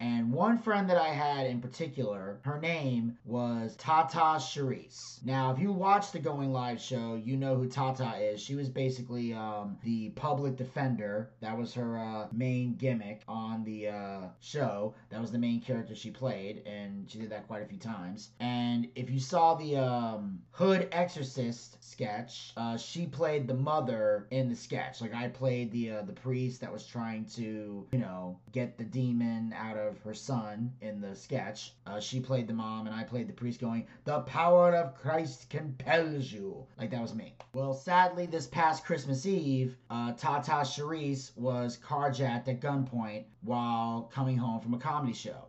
And one friend that I had in particular, her name was Tata Charisse. Now, if you watch the Going Live show, you know who Tata is. She was basically um, the public defender. That was her uh, main gimmick on the uh, show. That was the main character she played, and she did that quite a few times. And if you saw the um, Hood Exorcist sketch, uh, she played the mother in the sketch. Like I played the uh, the priest that was trying to, you know, get the demon out of her son in the sketch. Uh, she played the mom, and I played the priest, going, The power of Christ compels you. Like that was me. Well, sadly, this past Christmas Eve, uh, Tata Charisse was carjacked at gunpoint while coming home from a comedy show.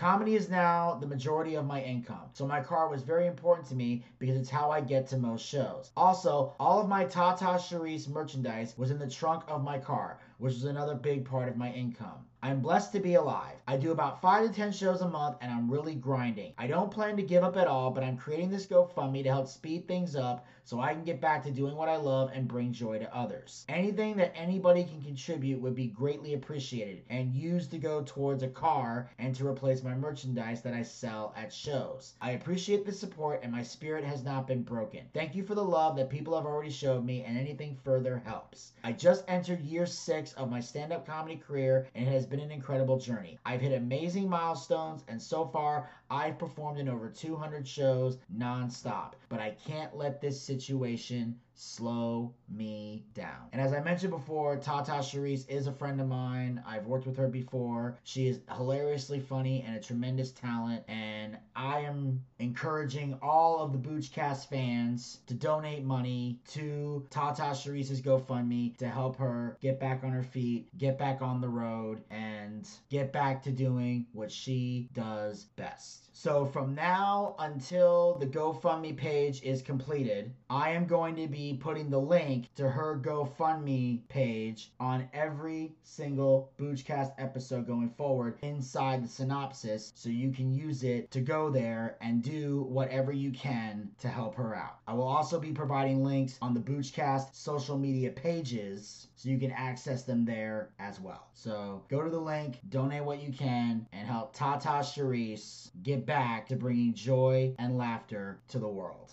Comedy is now the majority of my income, so my car was very important to me because it's how I get to most shows. Also, all of my Tata Charisse merchandise was in the trunk of my car, which is another big part of my income. I'm blessed to be alive. I do about 5 to 10 shows a month and I'm really grinding. I don't plan to give up at all, but I'm creating this GoFundMe to help speed things up so I can get back to doing what I love and bring joy to others. Anything that anybody can contribute would be greatly appreciated and used to go towards a car and to replace my merchandise that I sell at shows. I appreciate the support and my spirit has not been broken. Thank you for the love that people have already showed me and anything further helps. I just entered year 6 of my stand-up comedy career and it has been an incredible journey. I've hit amazing milestones, and so far, I've performed in over 200 shows nonstop. But I can't let this situation slow me down. And as I mentioned before, Tata Charisse is a friend of mine. I've worked with her before. She is hilariously funny and a tremendous talent. And I am encouraging all of the Boochcast fans to donate money to Tata Charisse's GoFundMe to help her get back on her feet, get back on the road, and get back to doing what she does best. So from now until the GoFundMe page is completed, I am going to be putting the link to her GoFundMe page on every single Boochcast episode going forward inside the synopsis so you can use it to go there and do whatever you can to help her out. I will also be providing links on the Boochcast social media pages so you can access them there as well. So go to the link, donate what you can, and help Tata Charisse get back to bringing joy and laughter to the world.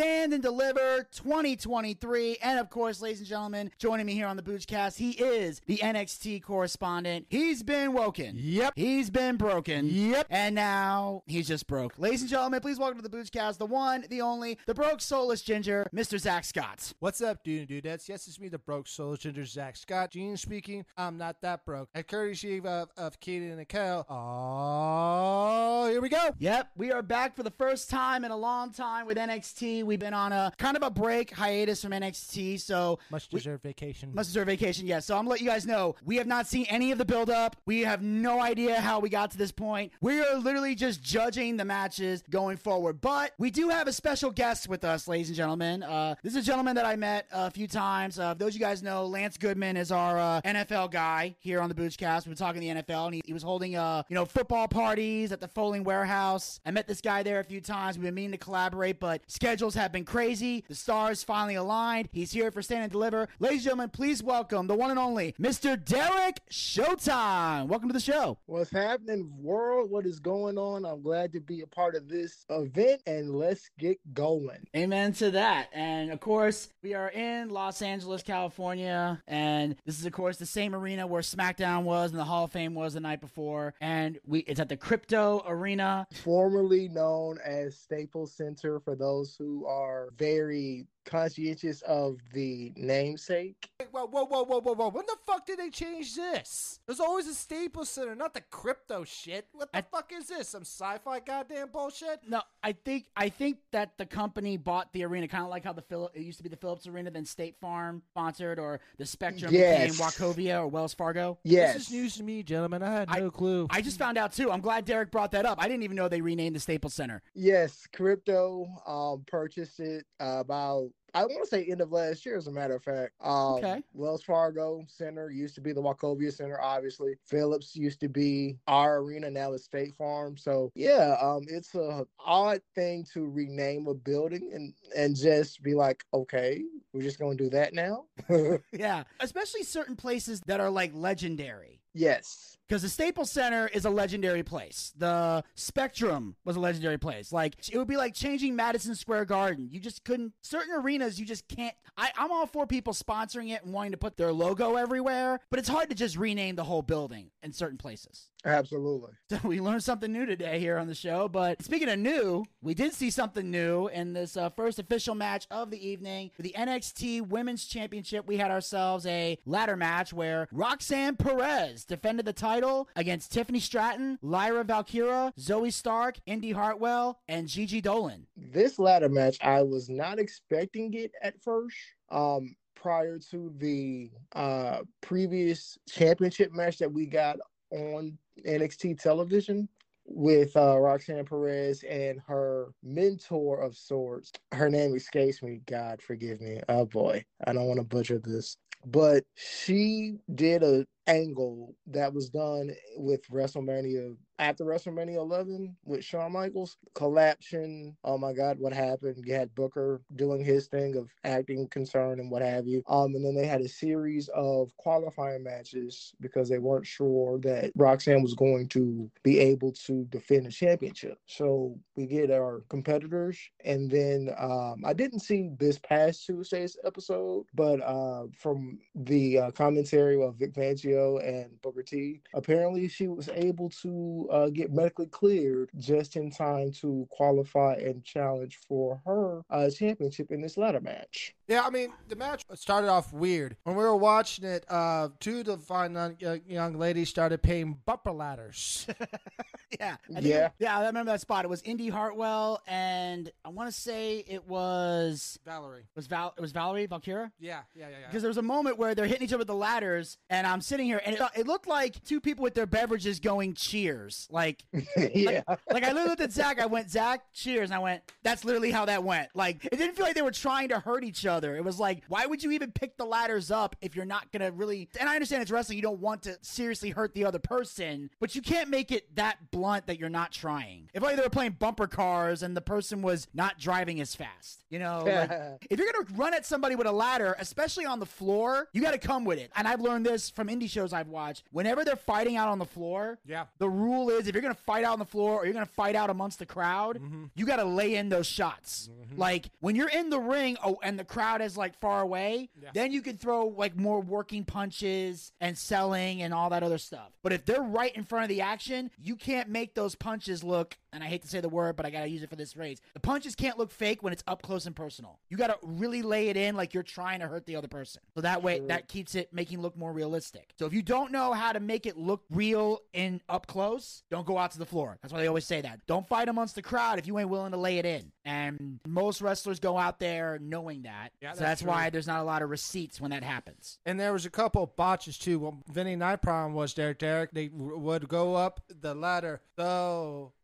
Stand and Deliver 2023. And of course, ladies and gentlemen, joining me here on the Boochcast, he is the NXT correspondent. He's been woken. Yep. He's been broken. Yep. And now he's just broke. Ladies and gentlemen, please welcome to the Boochcast, the one, the only, the broke soulless ginger, Mr. Zack Scott. What's up, dude and dudettes? Yes, it's me, the broke soulless ginger Zack Scott. Gene speaking. I'm not that broke. At courtesy of, of Katie and Nicole. Oh, here we go. Yep, we are back for the first time in a long time with NXT. We've been on a kind of a break hiatus from NXT, so Much we- deserved vacation. must deserve vacation. Yes, so I'm gonna let you guys know we have not seen any of the build up. We have no idea how we got to this point. We are literally just judging the matches going forward. But we do have a special guest with us, ladies and gentlemen. Uh, this is a gentleman that I met a few times. Uh, those of you guys know, Lance Goodman is our uh, NFL guy here on the Boochcast. We've been talking the NFL, and he, he was holding uh, you know football parties at the Foaling Warehouse. I met this guy there a few times. We've been meaning to collaborate, but schedules have been crazy. The stars finally aligned. He's here for Stand and Deliver. Ladies and gentlemen, please welcome the one and only Mr. Derrick Showtime. Welcome to the show. What's happening, world? What is going on? I'm glad to be a part of this event and let's get going. Amen to that. And of course, we are in Los Angeles, California. And this is, of course, the same arena where SmackDown was and the Hall of Fame was the night before. And we it's at the Crypto Arena. Formerly known as Staples Center for those who are very conscientious of the namesake. Wait, Whoa, whoa, whoa, whoa, whoa, whoa. When the fuck did they change this? There's always a Staples Center, not the crypto shit. What the I- fuck is this? Some sci-fi goddamn bullshit? No, I think I think that the company bought the arena, kind of like how the Phil- it used to be the Phillips Arena, then State Farm sponsored, or the Spectrum Yes. became Wachovia or Wells Fargo. Yes. This is news to me, gentlemen. I had I- no clue. I just found out too. I'm glad Derrick brought that up. I didn't even know they renamed the Staples Center. Yes, crypto um purchased it uh, about I want to say end of last year, as a matter of fact. Um, Okay. Wells Fargo Center used to be the Wachovia Center, obviously. Phillips used to be our arena, now it's State Farm. So yeah, um, it's a odd thing to rename a building and and just be like, okay, we're just gonna do that now. Yeah, especially certain places that are like legendary. yes. Because the Staples Center is a legendary place. The Spectrum was a legendary place. Like it would be like changing Madison Square Garden. You just couldn't. Certain arenas, you just can't. I, I'm all for people sponsoring it and wanting to put their logo everywhere, but it's hard to just rename the whole building in certain places. Absolutely. So we learned something new today here on the show. But speaking of new, we did see something new in this uh, first official match of the evening for the NXT Women's Championship. We had ourselves a ladder match where Roxanne Perez defended the title against Tiffany Stratton, Lyra Valkyria, Zoey Stark, Indy Hartwell, and Gigi Dolan. This ladder match, I was not expecting it at first. Um, prior to the uh previous championship match that we got on NXT television with uh Roxanne Perez and her mentor of sorts. Her name escapes me. God forgive me. Oh boy. I don't want to butcher this. But she did a angle that was done with WrestleMania after WrestleMania 11 with Shawn Michaels collapsing. Oh my God, what happened? You had Booker doing his thing of acting concerned and what have you. Um, and then they had a series of qualifying matches because they weren't sure that Roxanne was going to be able to defend the championship. So we get our competitors, and then um, I didn't see this past Tuesday's episode, but uh, from the uh, commentary of Vic Fangio and Booker T, apparently she was able to uh, get medically cleared just in time to qualify and challenge for her uh, championship in this ladder match. Yeah, I mean, the match started off weird. When we were watching it, uh, two of the fine young, young- young ladies started paying bumper ladders. yeah. I Yeah. it- yeah, I remember that spot. It was Indy Hartwell, and I want to say it was Valerie. was Val. It was Valerie Valkyria. Yeah, yeah, yeah, yeah. Because there was a moment where they're hitting each other with the ladders, and I'm sitting here, and it, it looked like two people with their beverages going cheers. Like, yeah. like I literally looked at Zack. I went, Zack, cheers, and I went, that's literally how that went. Like, it didn't feel like they were trying to hurt each other. It was like, why would you even pick the ladders up if you're not gonna really? And I understand it's wrestling. You don't want to seriously hurt the other person, but you can't make it that blunt that you're not trying. If like they were playing bumper cars and the person was not driving as fast, you know. Like, if you're gonna run at somebody with a ladder, especially on the floor, you got to come with it. And I've learned this from indie shows I've watched, whenever they're fighting out on the floor, Yeah. the rule is if you're gonna fight out on the floor or you're gonna fight out amongst the crowd, mm-hmm. you gotta lay in those shots. Mm-hmm. Like when you're in the ring, oh, and the crowd is like far away, Yeah. then you can throw like more working punches and selling and all that other stuff. But if they're right in front of the action, you can't make those punches look. And I hate to say the word, but I gotta use it for this phrase. The punches can't look fake when it's up close and personal. You gotta really lay it in like you're trying to hurt the other person. So that way, that keeps it making look more realistic. So if you don't know how to make it look real in up close, don't go out to the floor. That's why they always say that. Don't fight amongst the crowd if you ain't willing to lay it in. And most wrestlers go out there knowing that. Yeah, so that's why there's not a lot of receipts when that happens. And there was a couple of botches too. Well, Vinny I problem was there, Derrick. They w- would go up the ladder so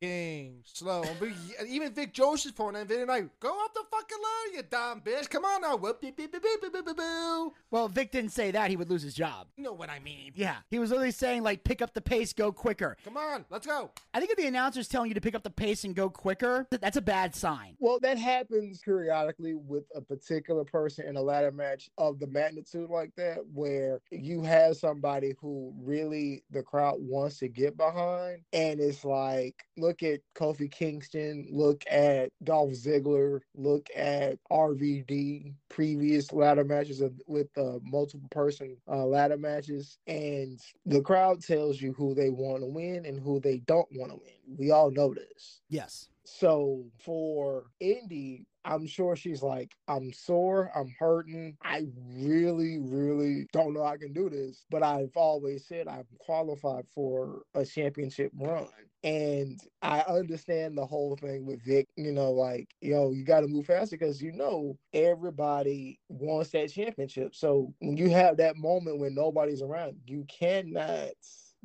fucking slow. And Even Vic Joseph's phone and Vinny and I go up the fucking ladder, you dumb bitch. Come on now. Whoop, beep, beep, beep, beep, beep, beep, beep, boo. Well, Vic didn't say that. He would lose his job. You know what I mean. Yeah. He was literally saying, like, pick up the pace, go quicker. Come on, let's go. I think if the announcer's telling you to pick up the pace and go quicker, th- that's a bad sign. Well, that happens periodically with a particular person in a ladder match of the magnitude like that, where you have somebody who really the crowd wants to get behind. And it's like, look at Kofi Kingston, look at Dolph Ziggler, look at RVD, previous ladder matches of, with uh, multiple person uh, ladder matches. And the crowd tells you who they want to win and who they don't want to win. We all know this. Yes. So for Indy, I'm sure she's like, I'm sore, I'm hurting. I really, really don't know I can do this. But I've always said I'm qualified for a championship run. And I understand the whole thing with Vic, you know, like, yo, you got to move faster because you know everybody wants that championship. So when you have that moment when nobody's around, you cannot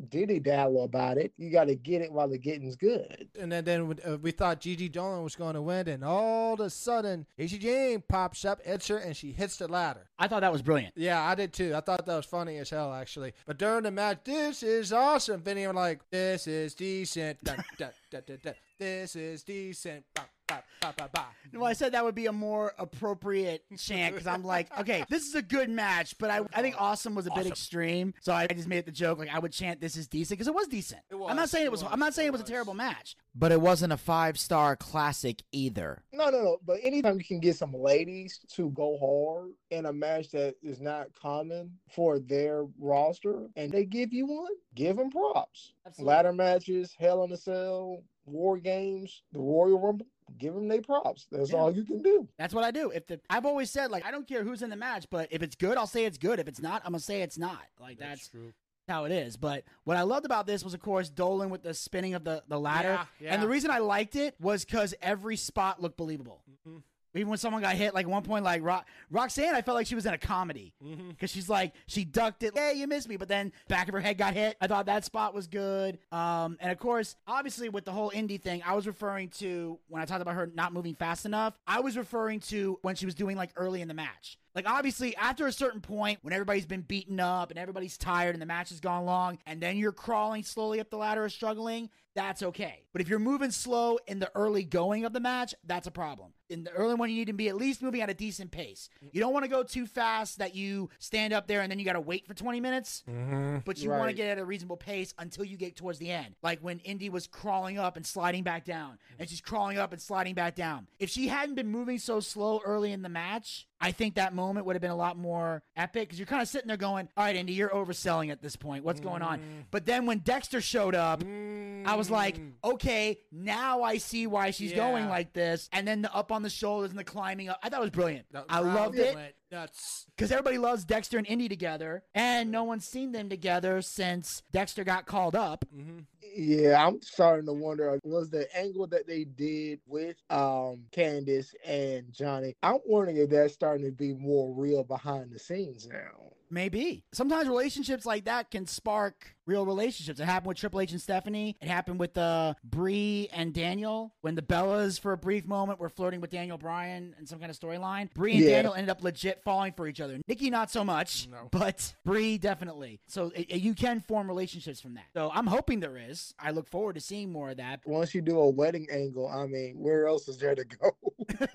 dilly dally about it. You got to get it while the getting's good. And then, then uh, we thought Gigi Dolan was going to win, and all of a sudden, Jacy Jayne pops up, hits her, and she hits the ladder. I thought that was brilliant. Yeah, I did too. I thought that was funny as hell, actually. But during the match, this is awesome. Vinny, I'm like, this is decent. Da, da, da, da, da. This is decent. Ba, ba, ba, ba, ba. Well, I said that would be a more appropriate chant because I'm like, okay, this is a good match, but I, I think awesome was a bit extreme. So I just made the joke like I would chant this is decent because it was decent. It I'm not saying it it was. was, I'm not saying it it was a terrible match. But it wasn't a five star classic either. No, no, no. But anytime you can get some ladies to go hard in a match that is not common for their roster, and they give you one, give them props. Absolutely. Ladder matches, Hell in a Cell, War Games, the Royal Rumble, give them their props. That's Yeah. all you can do. That's what I do. If the I've always said like I don't care who's in the match, but if it's good, I'll say it's good. If it's not, I'm gonna say it's not. Like that's, true. how it is. But what I loved about this was, of course, Dolan with the spinning of the the ladder. Yeah, yeah. And the reason I liked it was because every spot looked believable. Mhm. Even when someone got hit, like one point, like Ro- Roxanne, I felt like she was in a comedy Mm-hmm. because she's like she ducked it. Hey, you missed me, but then back of her head got hit. I thought that spot was good. Um, and of course, obviously with the whole indie thing, I was referring to when I talked about her not moving fast enough. I was referring to when she was doing like early in the match. Like obviously after a certain point when everybody's been beaten up and everybody's tired and the match has gone long and then you're crawling slowly up the ladder or struggling, that's okay. But if you're moving slow in the early going of the match, that's a problem. In the early one, you need to be at least moving at a decent pace. You don't want to go too fast that you stand up there and then you got to wait for 20 minutes. Mm-hmm. But you want to get at a reasonable pace until you get towards the end. Like when Indy was crawling up and sliding back down, and she's crawling up and sliding back down. If she hadn't been moving so slow early in the match, I think that moment would have been a lot more epic because you're kind of sitting there going, All right, Indy, you're overselling at this point. What's going on? Mm. But then when Dexter showed up, I was like, mm. okay, now I see why she's going like this. And then the up on the shoulders and the climbing up. I thought it was brilliant. The I crowd loved it went Nuts. because everybody loves Dexter and Indy together, and no one's seen them together since Dexter got called up. Mm-hmm. Yeah, I'm starting to wonder was the angle that they did with um Candice and Johnny. I'm wondering if that's starting to be more real behind the scenes now. Maybe. Sometimes relationships like that can spark real relationships. It happened with Triple H and Stephanie. It happened with uh, Brie and Daniel when the Bellas, for a brief moment, were flirting with Daniel Bryan and some kind of storyline. Brie and Yeah. Daniel ended up legit falling for each other. Nikki, not so much, No. but Brie definitely. So it, it- you can form relationships from that. So I'm hoping there is. I look forward to seeing more of that. Once you do a wedding angle, I mean, where else is there to go?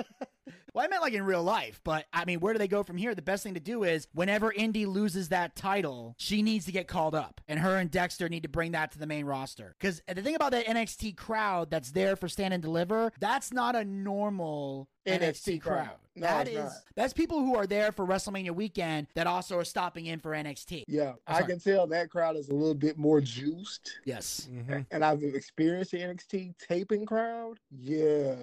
Well, I meant like in real life, but I mean, where do they go from here? The best thing to do is whenever Indy loses that title, she needs to get called up, and her and Dexter need to bring that to the main roster. Because the thing about that NXT crowd that's there for stand and deliver, that's not a normal NXT, NXT crowd. crowd. No, that it's is not. that's people who are there for WrestleMania weekend that also are stopping in for NXT. Yeah, I'm I can tell that crowd is a little bit more juiced. Yes. Mhm. And I've experienced the NXT taping crowd. Yeah,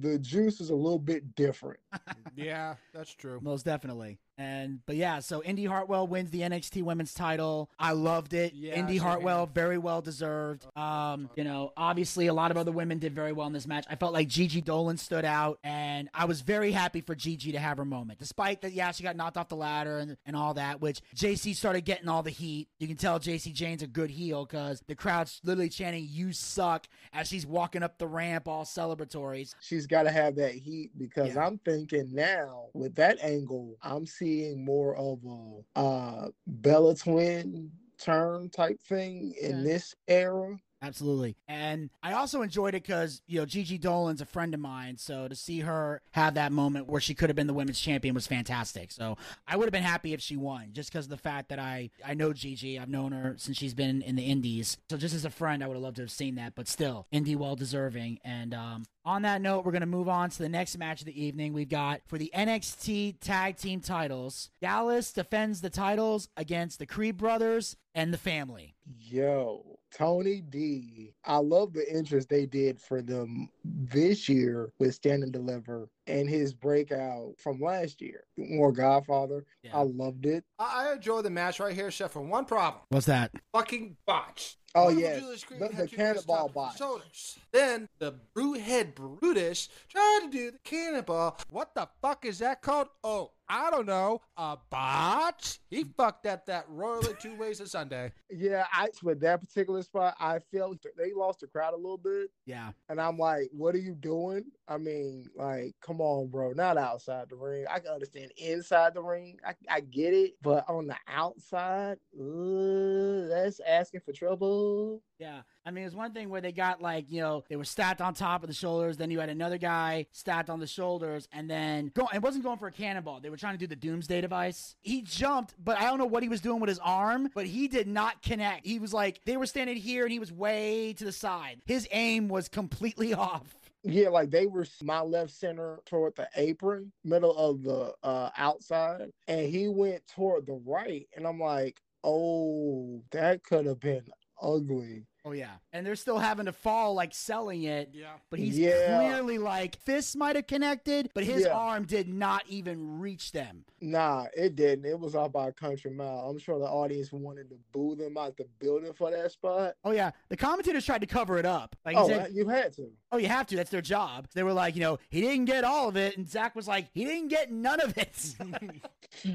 the juice is a little bit different. Yeah, that's true. Most definitely. And but yeah, so Indy Hartwell wins the NXT Women's Title. I loved it. Yeah, Indy Hartwell here. very well deserved. Um, you know, obviously a lot of other women did very well in this match. I felt like Gigi Dolan stood out, and I was very happy for Gigi to have her moment, despite that. Yeah, she got knocked off the ladder and, and all that, which Jacy started getting all the heat. You can tell Jacy Jayne's a good heel because the crowd's literally chanting "You suck" as she's walking up the ramp, all celebratories. She's got to have that heat because Yeah. I'm thinking now with that angle, I'm seeing more of a uh, Bella Twin turn type thing in Yeah. this era. Absolutely. And I also enjoyed it because, you know, Gigi Dolan's a friend of mine. So to see her have that moment where she could have been the women's champion was fantastic. So I would have been happy if she won just because of the fact that I, I know Gigi. I've known her since she's been in the indies. So just as a friend, I would have loved to have seen that. But still, Indy well deserving. And um, on that note, we're going to move on to the next match of the evening. We've got for the NXT tag team titles, Gallus defends the titles against the Creed brothers and the family. Yo, Tony D. I love the interest they did for them this year with Stand and Deliver and his breakout from last year. More Godfather. Yeah. I loved it. I, I enjoy the match right here, except for one problem: What's that? fucking botch. Oh, Wonderful yes. Julius The- had the cannonball top the botch. Shoulders. Then the Brewhead Brutus tried to do the cannonball. What the fuck is that called? Oh, I don't know. A botch? He fucked up that royally two ways of Sunday. Yeah, I with that particular spot, I felt they lost the crowd a little bit. Yeah. And I'm like, what are you doing? I mean, like, come on, bro. Not outside the ring. I can understand inside the ring. I, I get it. But on the outside, uh, that's asking for trouble. Yeah. I mean, it's one thing where they got like, you know, they were stacked on top of the shoulders. Then you had another guy stacked on the shoulders. And then go, it wasn't going for a cannonball. They were trying to do the doomsday device. He jumped, but I don't know what he was doing with his arm, but he did not connect. He was like, they were standing here and he was way to the side. His aim was completely off. Yeah, like they were my left center toward the apron, middle of the uh outside, and he went toward the right, and I'm like, oh, that could have been ugly. Oh, yeah. And they're still having to fall, like selling it. Yeah. But he's Yeah. clearly like, fists might have connected, but his Yeah. arm did not even reach them. Nah, it didn't. It was off by a country mile. I'm sure the audience wanted to boo them out the building for that spot. Oh yeah, the commentators tried to cover it up. Like Oh, said, you had to. "Oh, you have to. That's their job." They were like, you know, he didn't get all of it, and Zack was like, he didn't get none of it.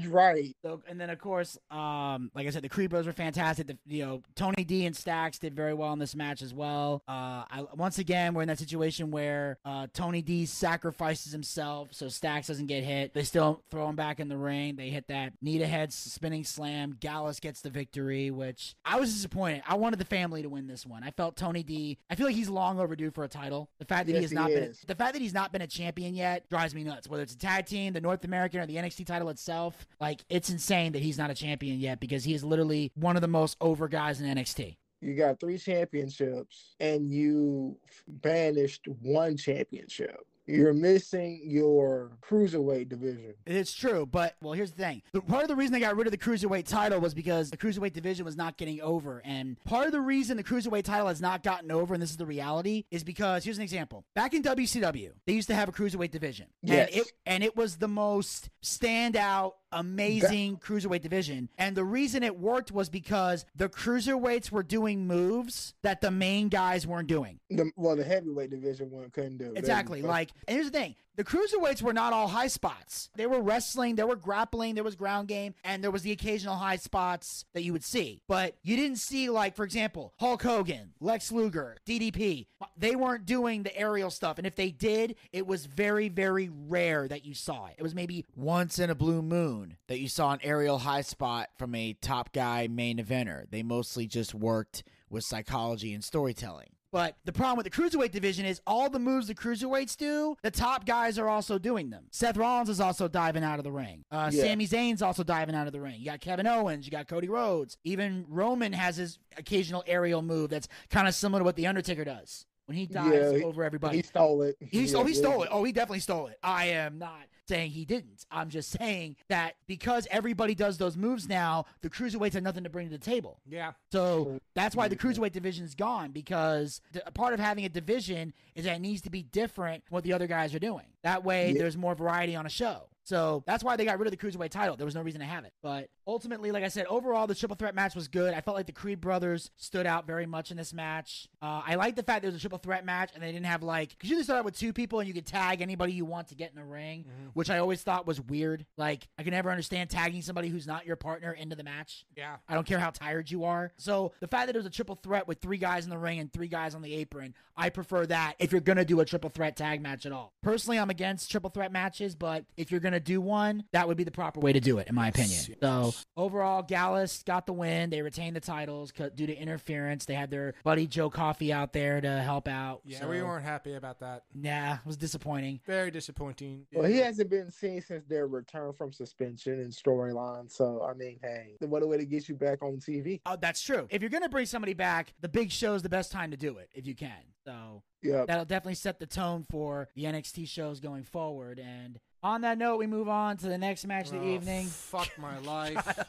Right. so, and then of course, um, like I said, the Creed Bros were fantastic. The, you know, Tony D and Stacks did very well in this match as well. Uh, I, once again, we're in that situation where uh, Tony D sacrifices himself so Stacks doesn't get hit. They still throw him back in the ring. They hit that knee to head spinning slam. Gallus gets the victory, which I was disappointed. I wanted the family to win this one. I felt Tony D. I feel like he's long overdue for a title. The fact that he Yes, has not he been is. the fact that he's not been a champion yet drives me nuts. Whether it's a tag team, the North American, or the NXT title itself, like it's insane that he's not a champion yet because he is literally one of the most over guys in NXT. You got three championships and you banished one championship. You're missing your cruiserweight division. It's true, but well, here's the thing. The, part of the reason they got rid of the cruiserweight title was because the cruiserweight division was not getting over, and part of the reason the cruiserweight title has not gotten over, and this is the reality, is because here's an example. Back in WCW, they used to have a cruiserweight division, Yes. and it and it was the most standout, amazing cruiserweight division, and the reason it worked was because the cruiserweights were doing moves that the main guys weren't doing. The, well, the heavyweight division one couldn't do. Exactly. Like, and here's the thing: the cruiserweights were not all high spots. They were wrestling, there were grappling, there was ground game, and there was the occasional high spots that you would see. But you didn't see, like, for example, Hulk Hogan, Lex Luger, DDP. They weren't doing the aerial stuff, and if they did, it was very, very rare that you saw it. It was maybe Once in a blue moon that you saw an aerial high spot from a top guy main eventer. They mostly just worked with psychology and storytelling. But the problem with the cruiserweight division is all the moves the cruiserweights do, the top guys are also doing them. Seth Rollins is also diving out of the ring. Uh, Yeah. Sami Zayn's also diving out of the ring. You got Kevin Owens, you got Cody Rhodes. Even Roman has his occasional aerial move that's kind of similar to what The Undertaker does when he dives Yeah, he- over everybody. He stole it. He, Yeah, oh, he stole it. Oh, he definitely stole it. I am not saying he didn't. I'm just saying that because everybody does those moves now, the cruiserweights have nothing to bring to the table. Yeah. So that's why the cruiserweight division is gone because the, a part of having a division is that it needs to be different what the other guys are doing. That way, Yeah. there's more variety on a show. So that's why they got rid of the cruiserweight title. There was no reason to have it. But ultimately, like I said, overall, the triple threat match was good. I felt like the Creed brothers stood out very much in this match. Uh, I like the fact there was a triple threat match and they didn't have like, because you just start out with two people and you could tag anybody you want to get in a ring, which I always thought was weird. Like, I can never understand tagging somebody who's not your partner into the match. Yeah. I don't care how tired you are. So the fact that it was a triple threat with three guys in the ring and three guys on the apron, I prefer that if you're gonna do a triple threat tag match at all. Personally, I'm against triple threat matches, but if you're gonna do one, that would be the proper way to do it, in my opinion. So overall, Gallus got the win. They retained the titles due to interference. They had their buddy Joe Coffey out there to help out. Yeah, so, we weren't happy about that. Nah, it was disappointing. Very disappointing. Well, he hasn't been seen since their return from suspension and storyline. So, I mean, hey, what a way to get you back on TV. Oh, that's true. If you're gonna bring somebody back, the big show is the best time to do it if you can. So Yeah. that'll definitely set the tone for the NXT shows going forward. And on that note, we move on to the next match of the Oh, evening. Fuck my life.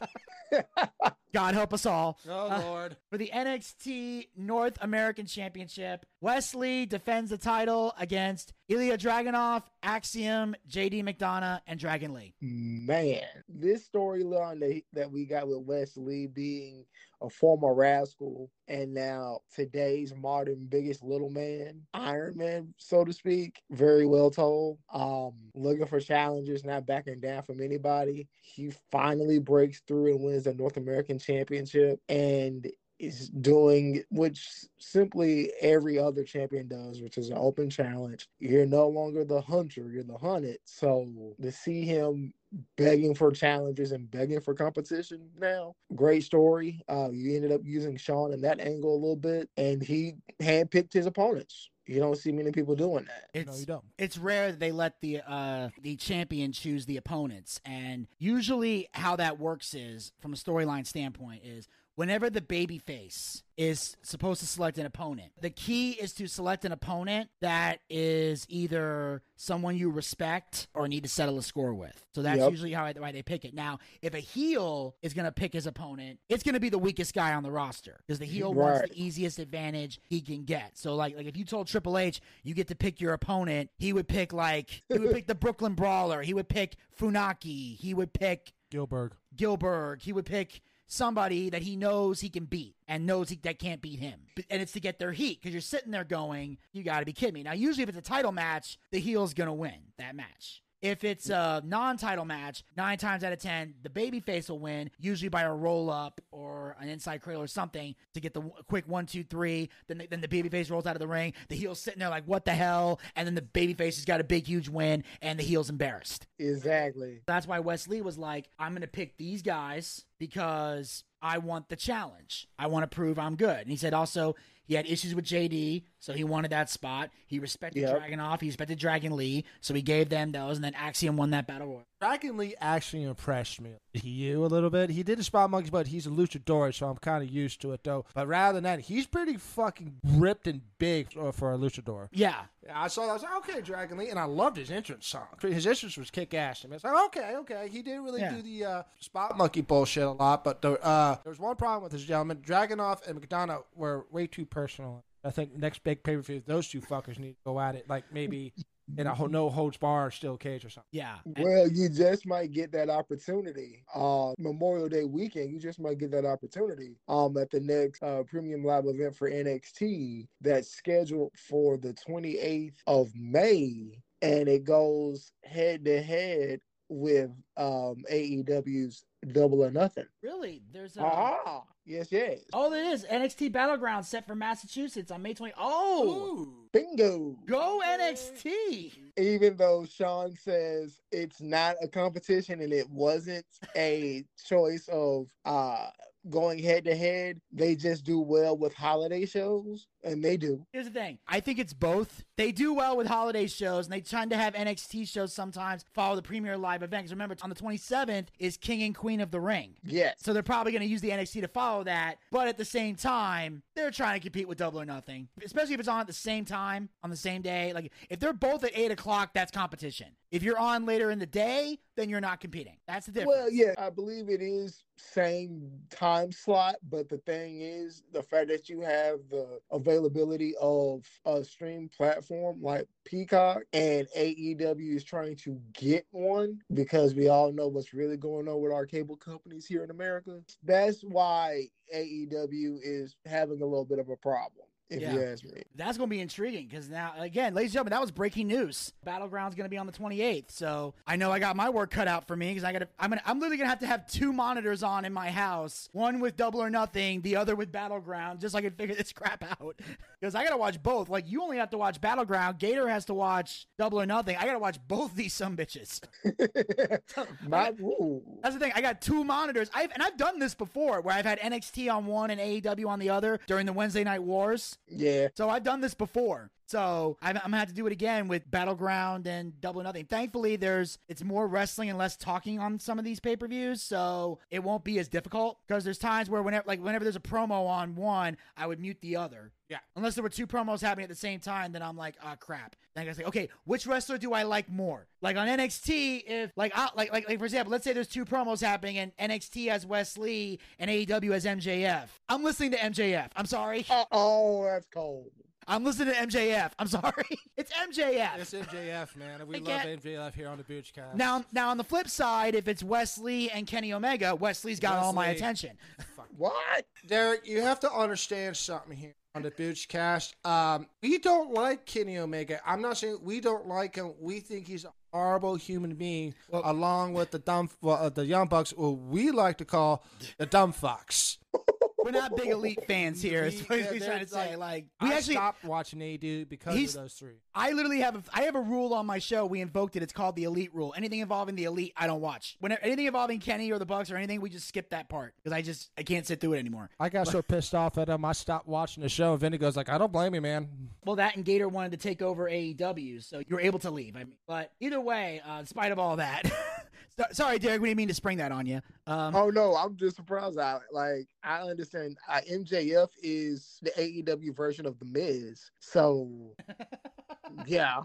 God help us all. oh Uh, Lord. For the NXT North American Championship, Wes Lee defends the title against Ilya Dragunov, Axiom, JD McDonagh, and Dragon Lee. Man, this storyline that, that we got with Wes Lee being a former rascal and now today's modern biggest little man, Iron Man, so to speak, very well told. Um, looking for challenges, not backing down from anybody. He finally breaks through and wins the North American Championship and is doing which simply every other champion does, which is an open challenge. You're no longer the hunter, you're the hunted. So to see him begging for challenges and begging for competition now, great story. Uh, you ended up using Shawn in that angle a little bit, and he handpicked his opponents. You don't see many people doing that. It's no, you don't. it's rare that they let the uh the champion choose the opponents and usually how that works is from a storyline standpoint is whenever the baby face is supposed to select an opponent the key is to select an opponent that is either someone you respect or need to settle a score with so that's Yep. usually how why they pick it now if a heel is going to pick his opponent it's going to be the weakest guy on the roster because the heel wants the easiest advantage he can get so like like if you told Triple H you get to pick your opponent he would pick like he would pick the Brooklyn Brawler he would pick Funaki he would pick Gilbert. Gilbert. He would pick somebody that he knows he can beat and knows he, that can't beat him. And it's to get their heat because you're sitting there going, you got to be kidding me. Now, usually if it's a title match, the heel's going to win that match. If it's a non-title match, nine times out of ten, the babyface will win, usually by a roll-up or an inside cradle or something to get the quick one, two, three. Then, the, then the babyface rolls out of the ring. The heel's sitting there like, what the hell? And then the babyface has got a big, huge win, and the heel's embarrassed. Exactly. That's why Wes Lee was like, I'm going to pick these guys because I want the challenge. I want to prove I'm good. And he said also he had issues with JD, so he wanted that spot. He respected Yep. Dragunov, he respected Dragon Lee, so he gave them those, and then Axiom won that battle royal. Dragon Lee actually impressed me. He you a little bit. He did a spot monkeys, but he's a luchador, so I'm kind of used to it though. But rather than that, he's pretty fucking ripped and big for, for a luchador. Yeah. Yeah, I saw that. I was like, okay, Dragon Lee, and I loved his entrance song. His entrance was kick ass. I it's like, okay, okay, he didn't really Yeah. do the uh, spot monkey bullshit a lot. But the, uh, there was one problem with this gentleman. Dragunov and McDonagh were way too personal. I think next big pay per view, those two fuckers need to go at it, like maybe in a ho- no holds bar steel cage or something. Yeah. Well, you just might get that opportunity. Uh, Memorial Day weekend, you just might get that opportunity. Um, at the next uh, premium live event for NXT that's scheduled for the 28th of May, and it goes head to head with um AEW's Double or Nothing. Really? There's a. Ah, yes, yes. Oh, there is NXT Battleground set for Massachusetts on May 20. Oh, Bingo. go NXT. even though Shawn says it's not a competition and it wasn't a choice of uh going head to head, they just do well with holiday shows. And they do. Here's the thing. I think it's both. They do well with holiday shows, and they tend to have NXT shows sometimes follow the premier live event. Because remember, on the 27th is King and Queen of the Ring. Yes. So they're probably going to use the NXT to follow that. But at the same time, they're trying to compete with Double or Nothing, especially if it's on at the same time, on the same day. Like, if they're both at 8 o'clock, that's competition. If you're on later in the day, then you're not competing. That's the difference. Well, yeah, I believe it is same time slot, but the thing is the fact that you have the availability of a stream platform like Peacock and AEW is trying to get one because we all know what's really going on with our cable companies here in America. That's why AEW is having a little bit of a problem. If Yeah. you ask me, That's going to be intriguing because now, again, ladies and gentlemen, that was breaking news. Battleground's going to be on the 28th, so I know I got my work cut out for me because I got to. I'm gonna. I'm literally going to have to have two monitors on in my house, one with Double or Nothing, the other with Battleground, just so I can figure this crap out. Because I got to watch both. Like you only have to watch Battleground. Gator has to watch Double or Nothing. I got to watch both these some bitches. my. That's the thing. I got two monitors. I've and I've done this before, where I've had NXT on one and AEW on the other during the Wednesday Night Wars. Yeah, So I've done this before. So I'm, I'm gonna have to do it again with Battleground and Double Nothing. Thankfully, there's it's more wrestling and less talking on some of these pay per views, so it won't be as difficult. Because there's times where whenever like whenever there's a promo on one, I would mute the other. Yeah. Unless there were two promos happening at the same time, then I'm like, ah, crap. Then I gotta say, okay, which wrestler do I like more? Like on NXT, if like I, like like like for example, let's say there's two promos happening and NXT has Wes Lee and AEW has MJF. I'm listening to MJF. I'm sorry. Oh, that's cold. I'm listening to MJF. I'm sorry. It's MJF. It's MJF, man. We I love can't- MJF here on the Boochcast. Now, now on the flip side, if it's Wes Lee and Kenny Omega, Wes Lee's got all my Wes Lee. attention. What? Derrick, you have to understand something here on the Boochcast. Um, we don't like Kenny Omega. I'm not saying we don't like him. We think he's a horrible human being, along with the dumb, well, uh, the young bucks, who we like to call the dumb fucks. We're not big elite fans here. Is what Yeah, he's they're trying to say. like- Like we I actually, stopped watching AD because of those three. I literally have a, I have a rule on my show. We invoked it. It's called the elite rule. Anything involving the elite, I don't watch. When anything involving Kenny or the Bucks or anything, we just skip that part because I just I can't sit through it anymore. I got so pissed off at him, I stopped watching the show. And Vinny goes like, "I don't blame you, man." Well, that and Gator wanted to take over AEW, so you were able to leave. I mean, but either way, uh, in spite of all that, so- sorry, Derrick, we didn't mean to spring that on you. Um, Oh no, I'm just surprised. I like I understand. Uh, MJF is the AEW version of the Miz, so yeah.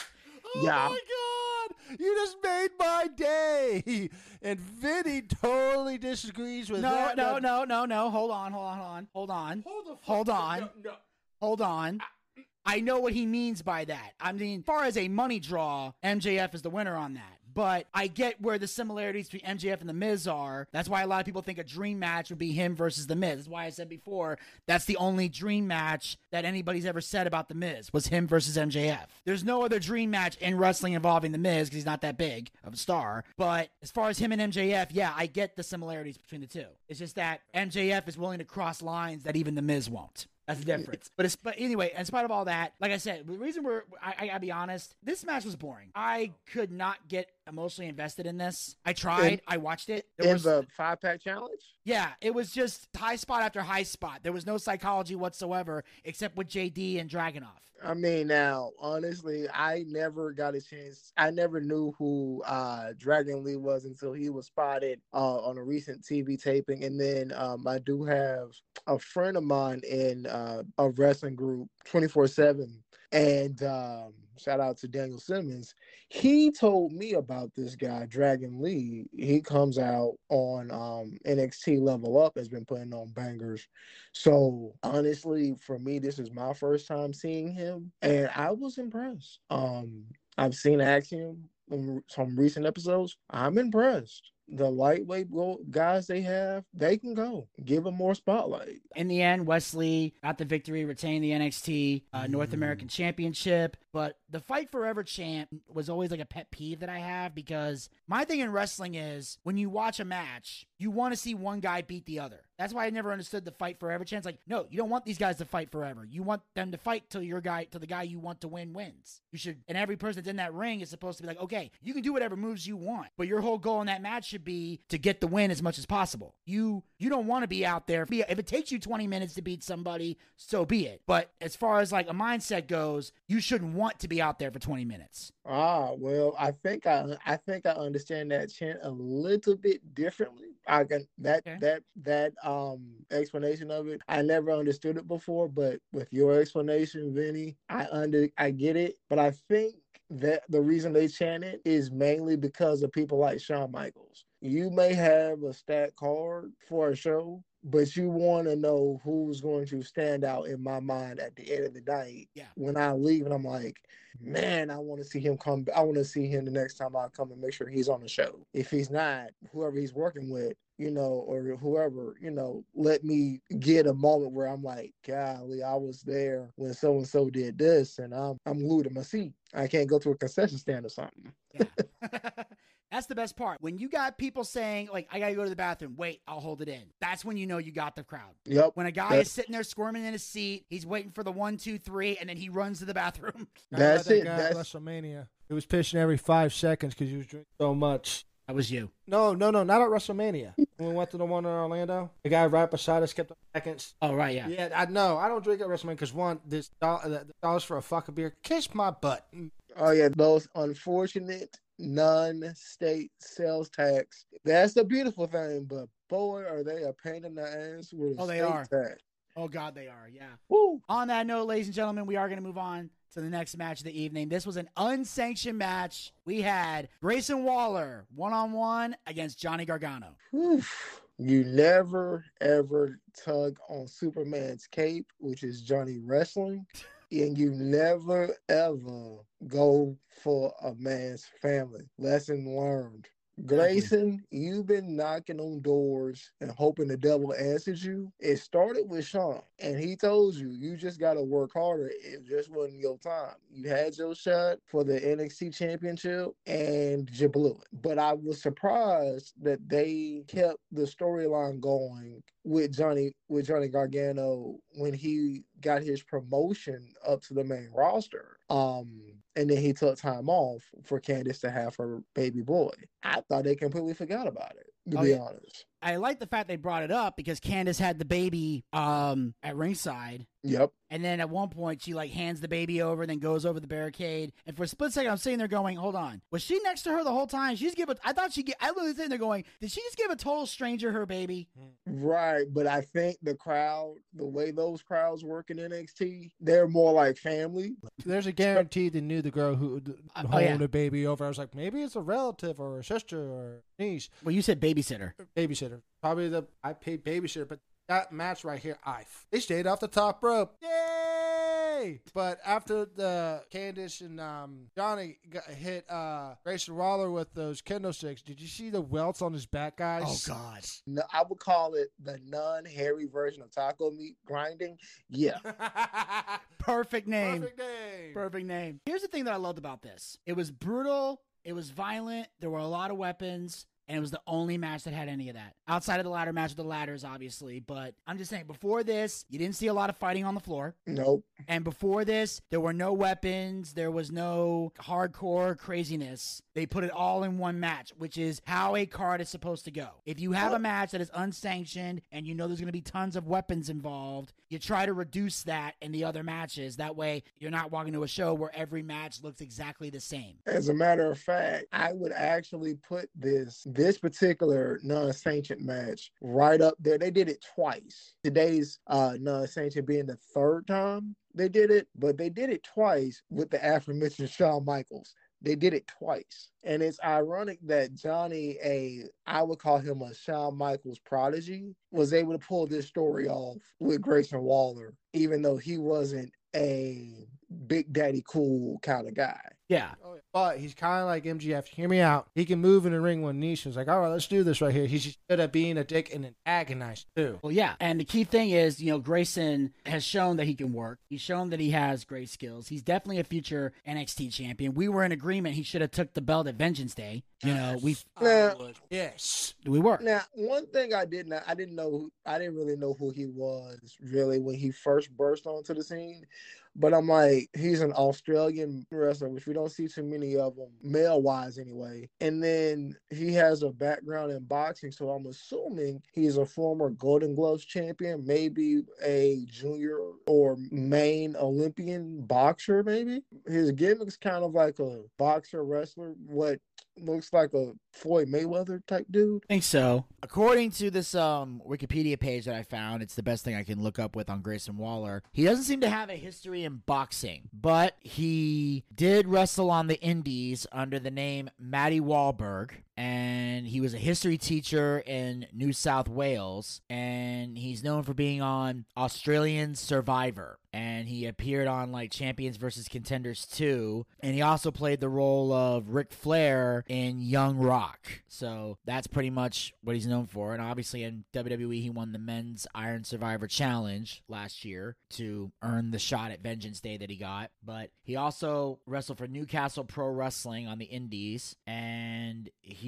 Oh Yeah. my god! You just made my day. And Vinny totally disagrees with no, that. no, no, no, no. Hold on, hold on, hold on, hold on. Hold the Hold on. no, no. Hold on. I know what he means by that. I mean, as far as a money draw, MJF is the winner on that. But I get where the similarities between MJF and The Miz are. That's why a lot of people think a dream match would be him versus The Miz. That's why I said before that's the only dream match that anybody's ever said about The Miz was him versus MJF. There's no other dream match in wrestling involving The Miz because he's not that big of a star. But as far as him and MJF, yeah, I get the similarities between the two. It's just that MJF is willing to cross lines that even The Miz won't. That's the difference. But it's but anyway, in spite of all that, like I said, the reason we're I, I gotta be honest, this match was boring. I could not get emotionally invested in this. I tried. In- I watched it. There In was, the five pack challenge, yeah, it was just high spot after high spot. There was no psychology whatsoever, except with JD and Dragunov. I mean, now honestly, I never got a chance. I never knew who uh Dragon Lee was until he was spotted uh on a recent TV taping, and then um I do have a friend of mine in uh, a wrestling group, twenty four seven, and um shout out to Daniel Simmons. He told me about this guy, Dragon Lee. He comes out on um, NXT Level Up, has been putting on bangers. So honestly, for me, this is my first time seeing him, and I was impressed. Um, I've seen Axiom in some recent episodes. I'm impressed. The lightweight guys they have, they can go. Give them more spotlight. In the end, Wes Lee got the victory, retained the NXT uh, North American Championship. But the Fight Forever champ was always like a pet peeve that I have because my thing in wrestling is when you watch a match, you want to see one guy beat the other. That's why I never understood the fight forever chance. Like, no, you don't want these guys to fight forever. You want them to fight till your guy, till the guy you want to win wins. You should, and every person that's in that ring is supposed to be like, okay, you can do whatever moves you want, but your whole goal in that match should be to get the win as much as possible. You you don't want to be out there. If it takes you 20 minutes to beat somebody, so be it. But as far as like a mindset goes, you shouldn't want to be out there for 20 minutes. Ah, well, I think I I think I understand that chant a little bit differently. I can that Okay. that that um explanation of it. I never understood it before, but with your explanation, Vinny, I under I get it. But I think that the reason they chant it is mainly because of people like Shawn Michaels. You may have a stat card for a show, but you want to know who's going to stand out in my mind at the end of the night. Yeah. When I leave, and I'm like, man, I want to see him come. I want to see him the next time I come and make sure he's on the show. If he's not, whoever he's working with, you know, or whoever, you know, let me get a moment where I'm like, golly, I was there when so and so did this, and I'm I'm glued to my seat. I can't go to a concession stand or something. Yeah. That's the best part. When you got people saying, like, I gotta go to the bathroom, wait, I'll hold it in. That's when you know you got the crowd. Yep. When a guy That- is sitting there squirming in his seat, he's waiting for the one, two, three, and then he runs to the bathroom. I met That's that it. guy That's WrestleMania. He was pitching every five seconds because he was drinking so much. That was you. No, no, no, not at WrestleMania. when we went to the one in Orlando, the guy right beside us kept on seconds. Oh, right, yeah. Yeah, I know. I don't drink at WrestleMania because one, this doll- uh, the the dollars for a fucking beer. Kiss my butt. Oh yeah, those unfortunate non-state sales tax. That's the beautiful thing, but boy, are they a pain in the ass with a Oh, they are. tax. Oh, God, they are, yeah. Woo. On that note, ladies and gentlemen, we are going to move on to the next match of the evening. This was an unsanctioned match. We had Grayson Waller one on one against Johnny Gargano. Whew. You never ever tug on Superman's cape, which is Johnny Wrestling, and you never ever go for a man's family. Lesson learned. Grayson, you've been knocking on doors and hoping the devil answers you. It started with Shawn, and he told you you just got to work harder. It just wasn't your time. You had your shot for the NXT Championship, and you blew it. But I was surprised that they kept the storyline going with Johnny with Johnny Gargano when he got his promotion up to the main roster. Um, and then he took time off for Candice to have her baby boy. I thought they completely forgot about it, to Oh, be yeah. honest. I like the fact they brought it up because Candice had the baby um, at ringside. Yep. And then at one point, she like hands the baby over, then goes over the barricade. And for a split second, I'm sitting there going, "Hold on, was she next to her the whole time? She's give a, I thought she. Get, I literally sitting there going, "Did she just give a total stranger her baby?" Right, but I think the crowd, the way those crowds work in NXT, they're more like family. There's a guarantee they knew the girl who d- Uh, oh, holding yeah. the baby over. I was like, maybe it's a relative or a sister or niece. Well, you said babysitter. babysitter. Probably the I paid babysitter, but that match right here, I they stayed off the top rope. Yay! But after the Candice and um, Johnny got hit uh, Grayson Waller with those kendo sticks, did you see the welts on his back, guys? Oh God. No, I would call it the non-hairy version of taco meat grinding. Yeah, Perfect name. Perfect name. Perfect name. Here's the thing that I loved about this. It was brutal. It was violent. There were a lot of weapons. And it was the only match that had any of that. Outside of the ladder match with the ladders, obviously. But I'm just saying, before this, you didn't see a lot of fighting on the floor. nope. And before this, there were no weapons. There was no hardcore craziness. They put it all in one match, which is how a card is supposed to go. If you have a match that is unsanctioned and you know there's going to be tons of weapons involved, you try to reduce that in the other matches. That way, you're not walking to a show where every match looks exactly the same. As a matter of fact, I would actually put this this particular non-sanctioned match right up there. They did it twice. Today's uh non-sanctioned being the third time they did it, but they did it twice with the aforementioned Shawn Michaels. They did it twice. And it's ironic that Johnny, a I would call him a Shawn Michaels prodigy, was able to pull this story off with Grayson Waller, even though he wasn't a big daddy cool kind of guy. Yeah. Oh. But he's kind of like MGF. Hear me out. He can move in the ring when Nisha's like, all right, let's do this right here. He's just good at being a dick and an agonized too. Well, yeah. And the key thing is, you know, Grayson has shown that he can work. He's shown that he has great skills. He's definitely a future NXT champion. We were in agreement he should have took the belt at Vengeance Day. You know, we Nah. Yes. we were. Now, one thing I did not, I didn't know, I didn't really know who he was really when he first burst onto the scene. But I'm like, he's an Australian wrestler, which we don't see too many of them, male wise anyway. And then he has a background in boxing, so I'm assuming he's a former Golden Gloves champion, maybe a junior or main Olympian boxer, maybe. His gimmick's kind of like a boxer wrestler, what looks like a Floyd Mayweather type dude. I think so. According to this um Wikipedia page that I found, it's the best thing I can look up with on Grayson Waller. He doesn't seem to have a history in boxing, but he did wrestle on the indies under the name Matty Wahlberg, and he was a history teacher in New South Wales, and he's known for being on Australian Survivor. And he appeared on like Champions versus Contenders 2, and he also played the role of Ric Flair in Young Rock. So that's pretty much what he's known for. And obviously in WWE, he won the Men's Iron Survivor Challenge last year to earn the shot at Vengeance Day that he got. But he also wrestled for Newcastle Pro Wrestling on the Indies, and he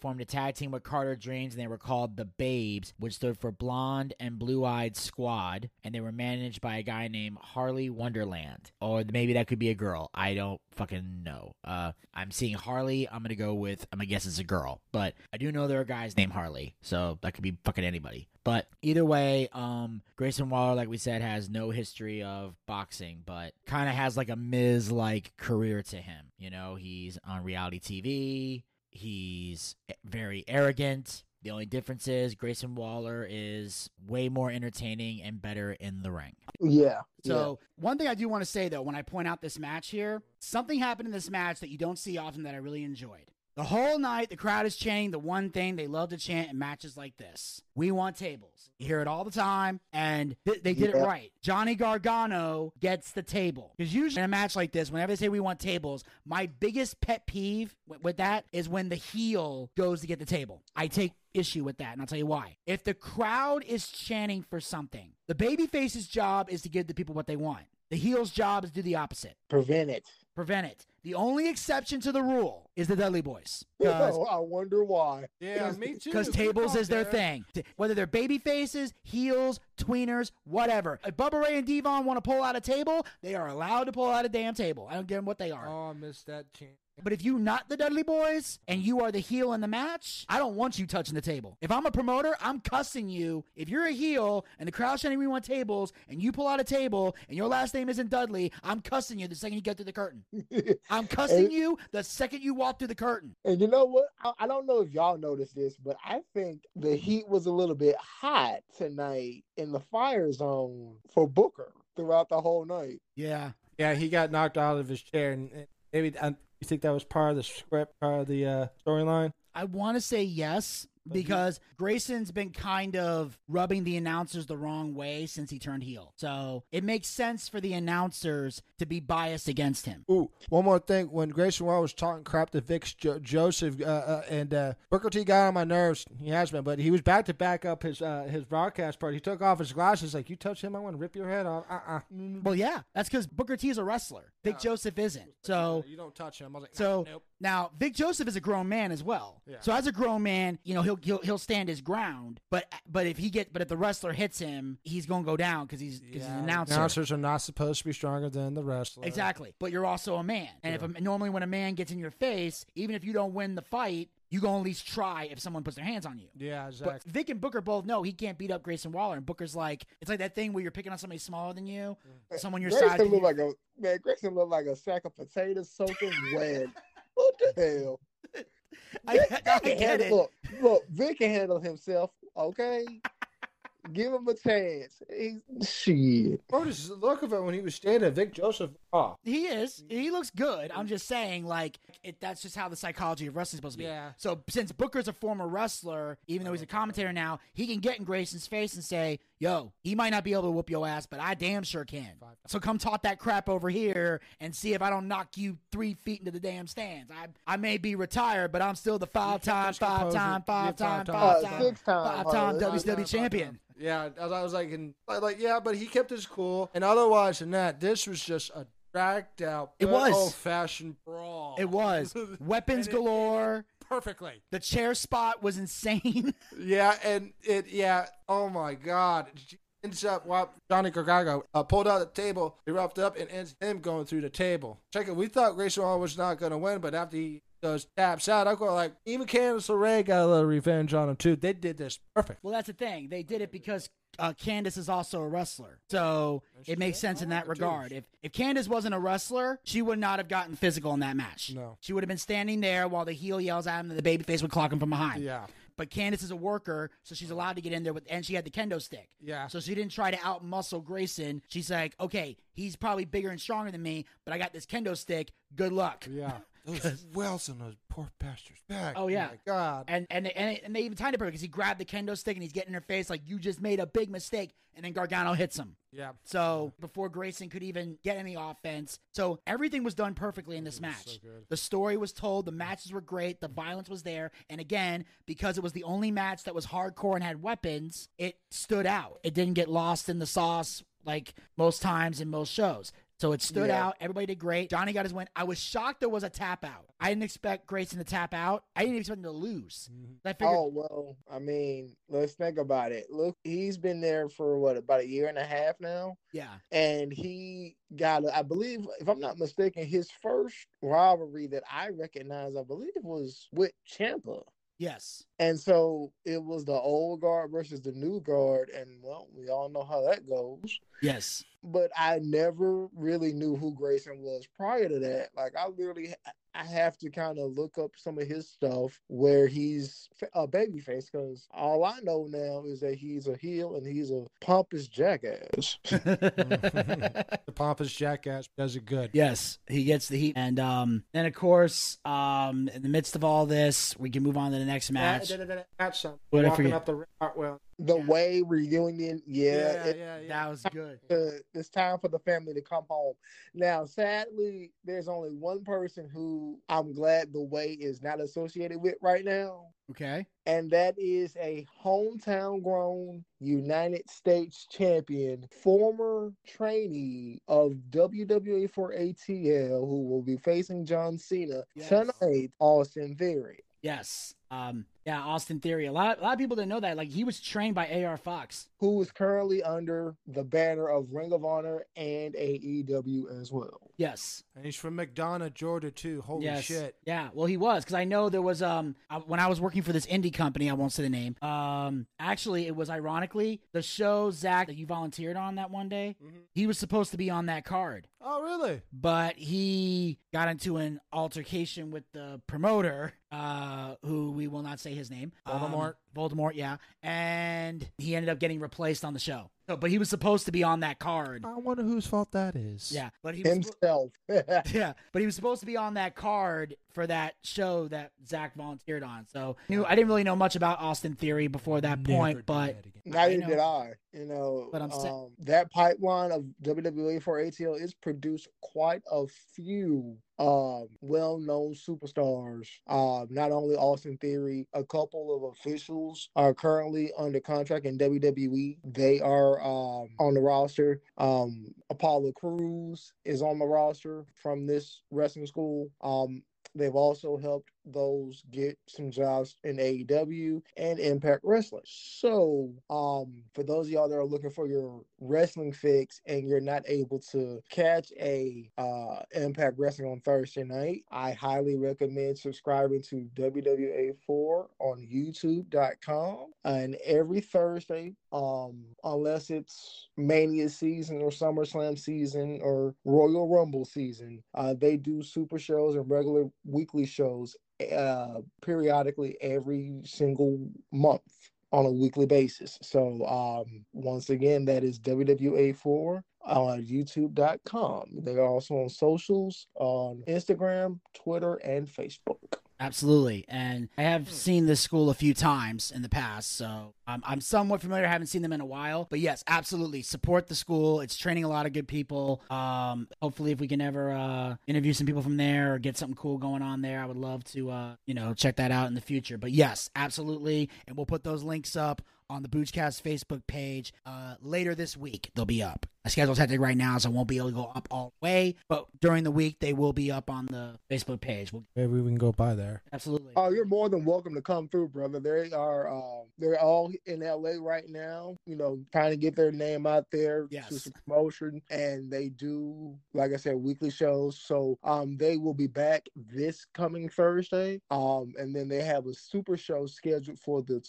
formed a tag team with Carter Dreams, and they were called the Babes, which stood for Blonde and Blue Eyed Squad, and they were managed by a guy named Harley Wonderland, or maybe that could be a girl. I don't fucking know. Uh, I'm seeing Harley. I'm gonna go with. I'm gonna guess it's a girl, but I do know there are guys named Harley, so that could be fucking anybody. But either way, um, Grayson Waller, like we said, has no history of boxing, but kind of has like a Miz like career to him. You know, he's on reality TV. He's very arrogant. The only difference is Grayson Waller is way more entertaining and better in the ring. Yeah. So one thing I do want to say though, when I point out this match here, something happened in this match that you don't see often that I really enjoyed. The whole night, the crowd is chanting the one thing they love to chant in matches like this: "We want tables." You hear it all the time, and th- they did it right. Johnny Gargano gets the table because usually in a match like this, whenever they say we want tables, my biggest pet peeve with, with that is when the heel goes to get the table. I take issue with that, and I'll tell you why. If the crowd is chanting for something, the babyface's job is to give the people what they want. The heel's job is to do the opposite. prevent it. Prevent it. The only exception to the rule is the Dudley Boys. Because Oh, I wonder why. Yeah, me too. because tables is their Derrick. thing. Whether they're baby faces, heels, tweeners, whatever. If Bubba Ray and D-Von want to pull out a table, they are allowed to pull out a damn table. I don't give care what they are. Oh, I missed that chance. But if you're not the Dudley Boys and you are the heel in the match, I don't want you touching the table. If I'm a promoter, I'm cussing you. If you're a heel and the crowd's chanting we want tables and you pull out a table and your last name isn't Dudley, I'm cussing you the second you get through the curtain. I'm cussing And- you the second you walk through the curtain. And you know what? I, I don't know if y'all noticed this, but I think the heat was a little bit hot tonight in the fire zone for Booker throughout the whole night. Yeah. Yeah, he got knocked out of his chair, and and maybe you think that was part of the script, part of the uh, storyline. I want to say yes because Grayson's been kind of rubbing the announcers the wrong way since he turned heel. So it makes sense for the announcers to be biased against him. Ooh, one more thing. When Grayson Waller was talking crap to Vic jo- Joseph uh, uh, and uh, Booker T got on my nerves. He has been, but he was back to back up his uh, his broadcast part. He took off his glasses, like you touch him, I want to rip your head off. Uh uh Well, yeah, that's because Booker T is a wrestler. Vic Joseph isn't. So you don't touch him. I was like, So nope. Now Vic Joseph is a grown man as well. Yeah. So as a grown man, you know he'll he'll he'll stand his ground. But but if he get but if the wrestler hits him, he's gonna go down because he's because he's an announcer. Announcers are not supposed to be stronger than the wrestler. Exactly. But you're also a man, and if a, normally when a man gets in your face, even if you don't win the fight, you gonna at least try if someone puts their hands on you. Yeah, exactly. But Vic and Booker both know he can't beat up Grayson Waller, and Booker's like, it's like that thing where you're picking on somebody smaller than you, mm. someone your size. Grayson can- looked like a man. Grayson looked like a sack of potatoes soaking wet. What the hell? I, Vic I can get handle- it. Look, look, Vic can handle himself. Okay, give him a chance. He, shit. Bro, just look of it when he was standing. Vic Joseph. Oh, He is. He looks good. I'm just saying, like, it, that's just how the psychology of wrestling is supposed to be. Yeah. So since Booker's a former wrestler, even though he's a commentator now, he can get in Grayson's face and say, yo, he might not be able to whoop your ass, but I damn sure can. Five- So come talk that crap over here and see if I don't knock you three feet into the damn stands. I I may be retired, but I'm still the five time, five-time, five-time, five five times. Uh, time, six time. five time uh, WCW champion. Yeah, I was, I was like, and, I- like, yeah, but he kept his cool. And otherwise than that, this was just a dragged out, It was. old fashioned brawl. It was weapons And it- galore. Perfectly. The chair spot was insane. Yeah, and it, yeah, oh my God. Ends up while Johnny Gargano uh, pulled out the table, he roughed up, and ends him going through the table. Check it. We thought Grayson Waller was not going to win, but after he goes taps out, I go like, even Candice LeRae got a little revenge on him too. They did this perfect. well, that's the thing. They did it because uh, Candice is also a wrestler, so it makes sense in that Oh, regard. If if Candice wasn't a wrestler, she would not have gotten physical in that match. No. she would have been standing there while the heel yells at him, and the babyface would clock him from behind. Yeah, But Candice is a worker, so she's allowed to get in there with, and she had the kendo stick. yeah. So she didn't try to out muscle Grayson. She's like, okay, he's probably bigger and stronger than me, but I got this kendo stick. Good luck. Yeah. Those wells in those poor bastards back. Oh, yeah. My God. And and and, and they even timed it perfect because he grabbed the kendo stick and he's getting in her face like you just made a big mistake, and then Gargano hits him. Yeah. So before Grayson could even get any offense, so everything was done perfectly in this match. so the story was told, the matches were great, the violence was there, and again, because it was the only match that was hardcore and had weapons, it stood out. It didn't get lost in the sauce like most times in most shows. So it stood Yeah. out. Everybody did great. Johnny got his win. I was shocked there was a tap out. I didn't expect Grayson to tap out. I didn't expect him to lose. Mm-hmm. I figured Oh well, I mean, let's think about it. Look, he's been there for what about a year and a half now, yeah. and he got, I believe, if I'm not mistaken, his first rivalry that I recognize, I believe, was with Ciampa. Yes. And so it was the old guard versus the new guard, and well, we all know how that goes. Yes. But I never really knew who Grayson was prior to that. Like I literally, I have to kind of look up some of his stuff where he's a babyface because all I know now is that he's a heel and he's a pompous jackass. the pompous jackass does it good. Yes, he gets the heat, and um, then of course, um, in the midst of all this, we can move on to the next match. Match some. What did I Walking up the well. The way reunion, yeah, it- yeah, yeah. That was good. uh, it's time for the family to come home. Now, sadly, there's only one person who I'm glad the way is not associated with right now, Okay. and that is a hometown grown United States champion, former trainee of WWA4 ATL, who will be facing John Cena Yes. tonight, Austin Theory. Yes. Um. Yeah. Austin Theory. A lot. A lot of people didn't know that. Like he was trained by AR Fox. Who is currently under the banner of Ring of Honor and AEW as well. Yes. And he's from McDonough, Georgia, too. Holy yes. shit. Yeah. Well, he was because I know there was um I- when I was working for this indie company. I won't say the name. Um. Actually, it was ironically the show Zack that you volunteered on that one day. Mhm. He was supposed to be on that card. Oh, really? but he got into an altercation with the promoter, uh, who we will not say his name. Um, Voldemort? Voldemort, yeah. And he ended up getting replaced on the show. So, but he was supposed to be on that card. I wonder whose fault that is. Yeah, but he was. Himself. Yeah, but he was supposed to be on that card for that show that Zack volunteered on. So knew I didn't really know much about Austin Theory before that Never point, but that again. Neither know. did I. You know, But I'm sa- um, that pipeline of WWA4 ATL is produced quite a few um, well-known superstars. Um, not only Austin Theory, a couple of are currently under contract in WWE. They are um, on the roster. Um, Apollo Crews is on the roster from this wrestling school. Um, They've also helped those get some jobs in AEW and Impact Wrestling. So, um, for those of y'all that are looking for your wrestling fix and you're not able to catch a uh, Impact Wrestling on Thursday night, I highly recommend subscribing to WWA4 on YouTube.com. And every Thursday, um, unless it's Mania season or SummerSlam season or Royal Rumble season, uh, they do super shows and regular weekly shows uh, periodically every single month on a weekly basis. So um, once again, that is WWA4 on YouTube.com. They are also on socials on Instagram, Twitter, and Facebook. Absolutely. And I have seen this school a few times in the past, so um, I'm somewhat familiar. I haven't seen them in a while. But yes, absolutely. Support the school. It's training a lot of good people. Um, hopefully, if we can ever uh, interview some people from there or get something cool going on there, I would love to, uh, you know, check that out in the future. But yes, absolutely. And we'll put those links up on the Boochcast Facebook page uh, later this week. They'll be up. My schedule's hectic right now, so I won't be able to go up all the way. But during the week, they will be up on the Facebook page. We'll, Maybe we can go by there. absolutely. Oh, you're more than welcome to come through, brother. They are uh, they're all in LA right now, you know, trying to get their name out there Yes. to some promotion. And they do, like I said, weekly shows. So um they will be back this coming Thursday. Um and then they have a super show scheduled for the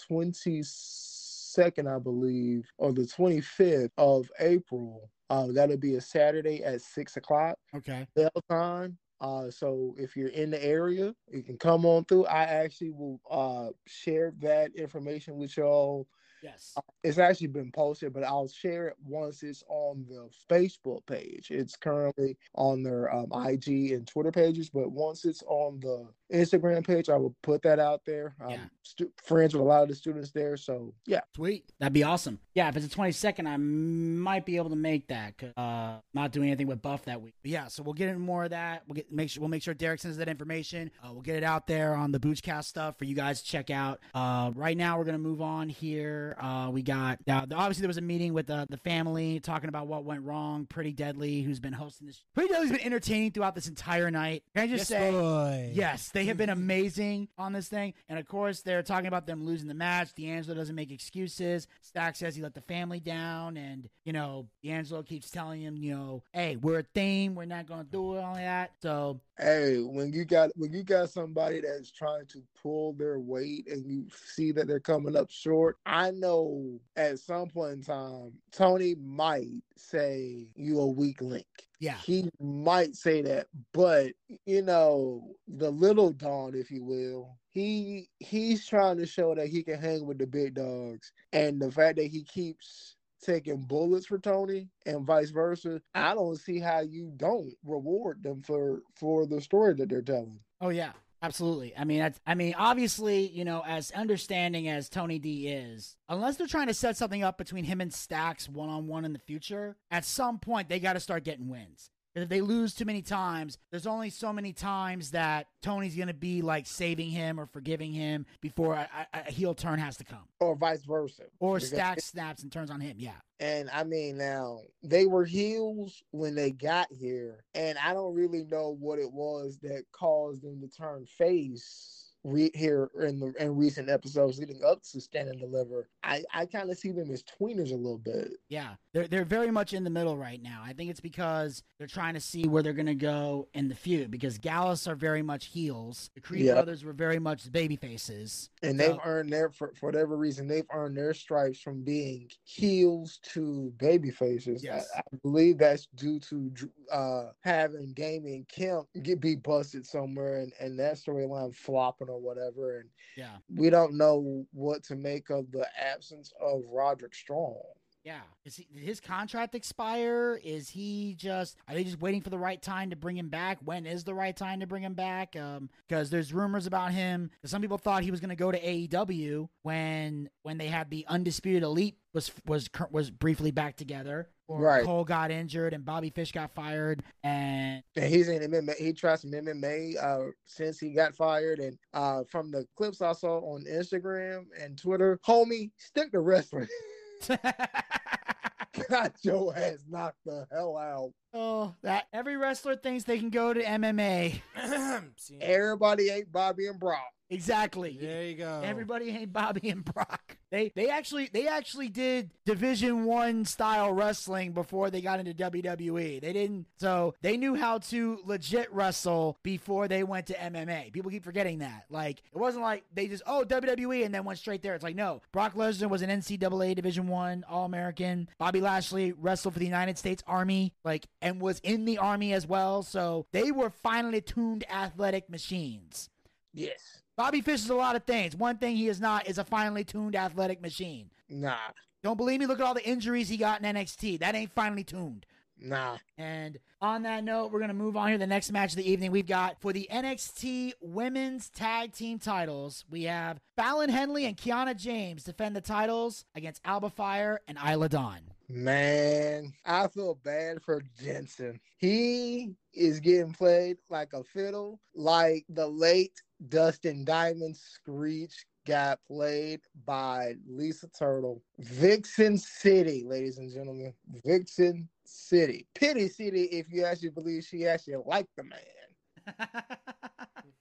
22nd, I believe, or the 25th of April. Uh, that'll be a Saturday at six o'clock. okay. Bell time. Uh, so if you're in the area, you can come on through. I actually will uh share that information with y'all. Yes. It's actually been posted, but I'll share it once it's on the Facebook page. It's currently on their um, IG and Twitter pages, but once it's on the Instagram page, I will put that out there. I'm Yeah. stu- friends with a lot of the students there, so yeah. Sweet. That'd be awesome. Yeah, if it's the 22nd, I might be able to make that. 'cause, Uh, not doing anything with Buff that week. But yeah, so we'll get into more of that. We'll get make sure we'll make sure Derrick sends that information. Uh, we'll get it out there on the Boochcast stuff for you guys to check out. Uh, right now, we're gonna move on here. Uh, we got uh, obviously there was a meeting with uh, the family talking about what went wrong. Pretty Deadly, who's been hosting this. Pretty Deadly's been entertaining throughout this entire night. Can I just say? boy. Yes, they have been mm-hmm. amazing on this thing. And of course, they're talking about them losing the match. D'Angelo doesn't make excuses. Stack says he let the family down. And, you know, D'Angelo keeps telling him, you know, hey, we're a team. We're not going to do it, all that. So, Hey, when you got when you got somebody that's trying to pull their weight and you see that they're coming up short, I know at some point in time Tony might say you a weak link. Yeah. He might say that, but you know, the little Don, if you will, he he's trying to show that he can hang with the big dogs. And the fact that he keeps taking bullets for Tony and vice versa, I don't see how you don't reward them for for the story that they're telling. Oh, yeah. Absolutely. I mean, I mean, obviously, you know, as understanding as Tony D is, unless they're trying to set something up between him and Stacks one on one in the future, at some point they got to start getting wins. If they lose too many times, there's only so many times that Tony's gonna be like saving him or forgiving him before a, a, a heel turn has to come, Or vice versa. or Because- Stacks snaps and turns on him. Yeah. And I mean, now they were heels when they got here, and I don't really know what it was that caused them to turn face re- here in the in recent episodes leading up to Stand and Deliver. I I kind of see them as tweeners a little bit. Yeah, they're they're very much in the middle right now. I think it's because they're trying to see where they're gonna go in the feud. Because Gallus are very much heels. The Creed Yeah. brothers were very much baby faces. And they've earned their for, for whatever reason they've earned their stripes from being heels to baby faces. Yes. I, I believe that's due to uh having Damon Kemp get be busted somewhere and, and that storyline flopping or whatever. And Yeah, we don't know what to make of the absence of Roderick Strong. Yeah. Is he, did his contract expire? Is he just? Are they just waiting for the right time to bring him back? When is the right time to bring him back? Um, because there's rumors about him. Some people thought he was gonna go to AEW when when they had the undisputed elite was was was briefly back together. Or Right. Cole got injured and Bobby Fish got fired and And he's in MMA. He tried some MMA uh, since he got fired. And uh, from the clips I saw on Instagram and Twitter, homie, stick to wrestling. got your ass knocked the hell out. oh, that every wrestler thinks they can go to MMA. Everybody ain't Bobby and Brock. Exactly. there you go. Everybody ain't Bobby and Brock. They they actually they actually did Division One style wrestling before they got into WWE. They didn't so they knew how to legit wrestle before they went to MMA. People keep forgetting that. Like it wasn't like they just oh WWE and then went straight there. It's like no. Brock Lesnar was an NCAA Division One All American. Bobby Lashley wrestled for the United States Army, like and was in the army as well. So they were finely tuned athletic machines. Yes. Bobby Fish is a lot of things. One thing he is not is a finely tuned athletic machine. Nah. Don't believe me? Look at all the injuries he got in NXT. That ain't finely tuned. Nah. And on that note, we're going to move on here. The next match of the evening we've got for the NXT Women's Tag Team titles. We have Fallon Henley and Kiana James defend the titles against Alba Fire and Isla Dawn. Man, I feel bad for Jensen. He is getting played like a fiddle, like the late Dustin Diamond Screech got played by Lisa Turtle. Vixen City, ladies and gentlemen. Vixen City. Pity City, if you actually believe she actually liked the man.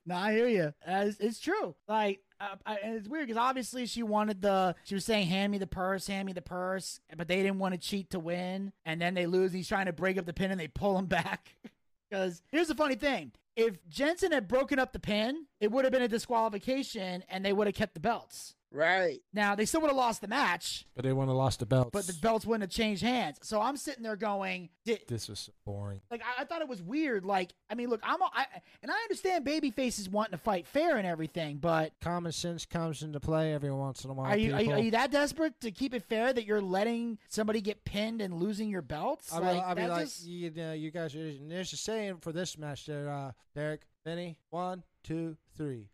no, I hear you. It's, it's true. Like, uh, I, and it's weird because obviously she wanted the. She was saying, "Hand me the purse, hand me the purse," but they didn't want to cheat to win, and then they lose. He's trying to break up the pin, and they pull him back. Because here's the funny thing: if Jensen had broken up the pin, it would have been a disqualification, and they would have kept the belts. Right. Now they still would have lost the match, But they wouldn't have lost the belts. but the belts wouldn't have changed hands. So I'm sitting there going, this was so boring. like I, I thought it was weird. Like I mean, look, I'm a, I, and I understand baby faces wanting to fight fair and everything, but Common sense comes into play every once in a while. are you, are you are you that desperate to keep it fair that you're letting somebody get pinned and losing your belts? I mean, like, I mean, like just- you know, you guys are. There's a saying for this match there, uh, Derrick, Benny. One, two, three.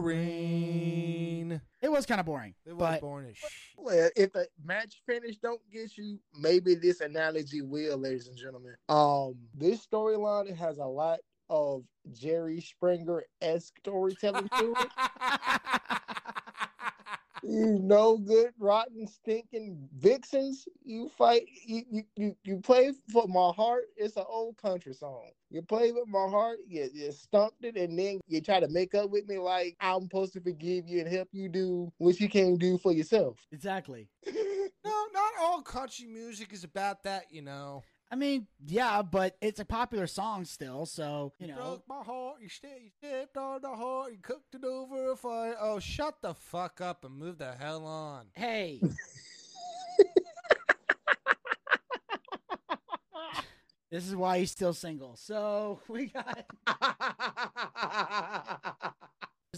Boring. it was kind of boring. It was but boring as shit. Well, if the match finish don't get you, maybe this analogy will, ladies and gentlemen. Um, this storyline has a lot of Jerry Springer esque storytelling to it. you no good, rotten, stinking vixens. You fight. You, you you you play for my heart. It's an old country song. You play with my heart. You, you stumped it, and then you try to make up with me like I'm supposed to forgive you and help you do what you can't do for yourself. exactly. No, not all country music is about that, you know. I mean, yeah, but it's a popular song still, so you know. broke my heart. You stepped, you stepped on the heart. You cooked it over a fire. Oh, shut the fuck up and move the hell on. Hey. this is why he's still single. So we got